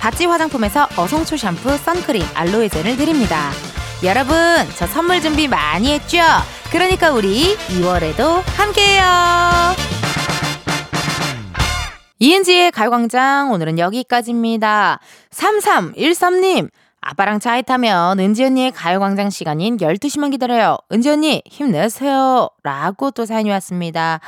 바찌 화장품에서 어송초 샴푸, 선크림, 알로에 젤을 드립니다. 여러분, 저 선물 준비 많이 했죠? 그러니까 우리 2월에도 함께해요. 이은지의 가요광장 오늘은 여기까지입니다. 3313님 아빠랑 차에 타면 은지 언니의 가요광장 시간인 12시만 기다려요. 은지 언니 힘내세요. 라고 또 사연이 왔습니다.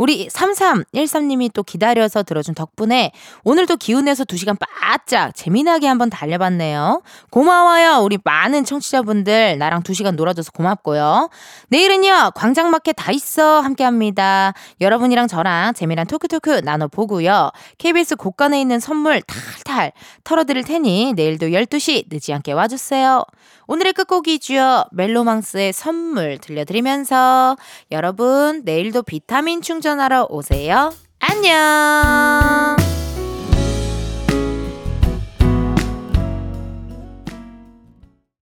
우리 3313님이 또 기다려서 들어준 덕분에 오늘도 기운내서 2시간 바짝 재미나게 한번 달려봤네요. 고마워요. 우리 많은 청취자분들 나랑 2시간 놀아줘서 고맙고요. 내일은요 광장마켓 다 있어 함께합니다. 여러분이랑 저랑 재미난 토크토크 나눠보고요. KBS 곳간에 있는 선물 탈탈 털어드릴 테니 내일도 12시 늦지 않게 와주세요. 오늘의 끝곡이죠. 멜로망스의 선물 들려드리면서 여러분 내일도 비타민 충전하러 오세요. 안녕.